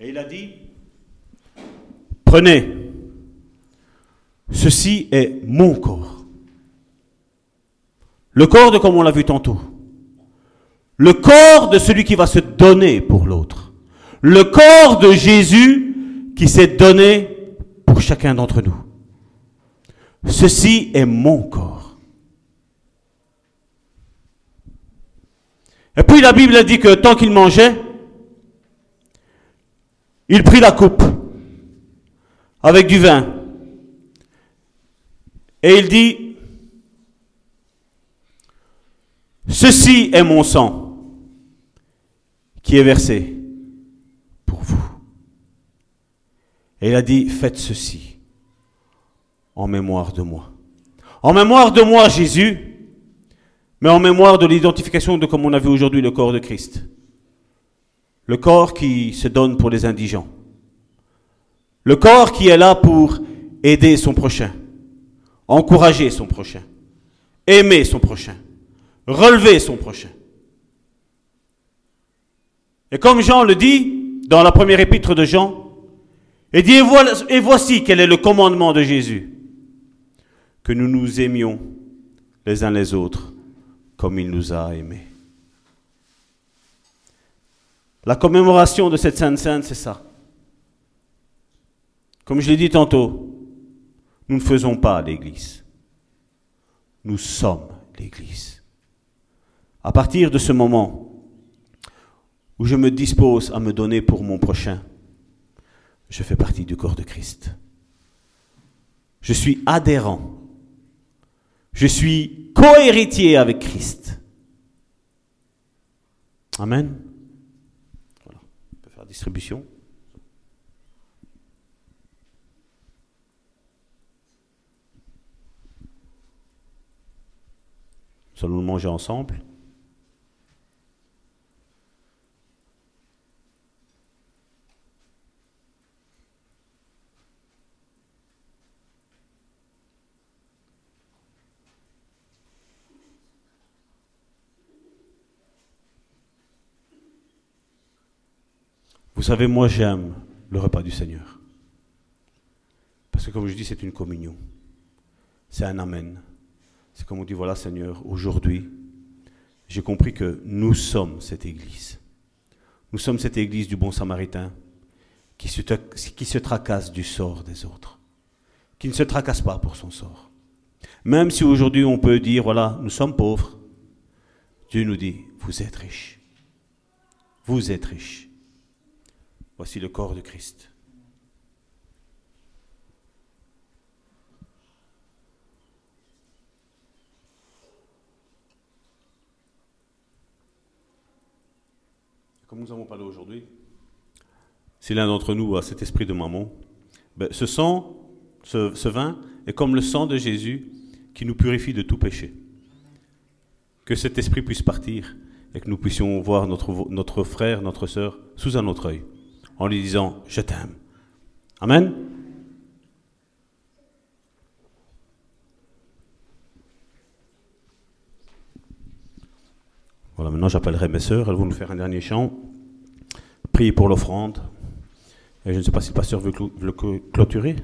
Et il a dit, prenez, ceci est mon corps. Le corps de comme on l'a vu tantôt. Le corps de celui qui va se donner pour l'autre. Le corps de Jésus qui s'est donné pour chacun d'entre nous. Ceci est mon corps. Et puis la Bible dit que tant qu'il mangeait, il prit la coupe avec du vin. Et il dit, ceci est mon sang qui est versé pour vous. Et il a dit, faites ceci en mémoire de moi. En mémoire de moi, Jésus, mais en mémoire de l'identification de, comme on a vu aujourd'hui, le corps de Christ. Le corps qui se donne pour les indigents. Le corps qui est là pour aider son prochain, encourager son prochain, aimer son prochain, relever son prochain. Et comme Jean le dit dans la première épître de Jean, et dit, et voici quel est le commandement de Jésus que nous nous aimions les uns les autres comme il nous a aimés. La commémoration de cette Sainte Sainte, c'est ça. Comme je l'ai dit tantôt, nous ne faisons pas l'Église. Nous sommes l'Église. À partir de ce moment où je me dispose à me donner pour mon prochain, je fais partie du corps de Christ. Je suis adhérent je suis co-héritier avec Christ. Amen. Voilà. On peut faire distribution. Nous allons manger ensemble. Savez, moi j'aime le repas du Seigneur. Parce que comme je dis, c'est une communion. C'est un Amen. C'est comme on dit, voilà Seigneur, aujourd'hui, j'ai compris que nous sommes cette Église. Nous sommes cette Église du bon Samaritain qui se, qui se tracasse du sort des autres, qui ne se tracasse pas pour son sort. Même si aujourd'hui on peut dire, voilà, nous sommes pauvres, Dieu nous dit, vous êtes riches. Vous êtes riches. Voici le corps de Christ. Comme nous avons parlé aujourd'hui, si l'un d'entre nous a cet esprit de maman, ben, ce sang, ce, ce vin est comme le sang de Jésus qui nous purifie de tout péché. Que cet esprit puisse partir et que nous puissions voir notre, notre frère, notre sœur sous un autre œil en lui disant Je t'aime. Amen. Voilà, maintenant j'appellerai mes sœurs, elles vont nous faire un dernier chant. Prier pour l'offrande. Et je ne sais pas si le pasteur veut clôturer.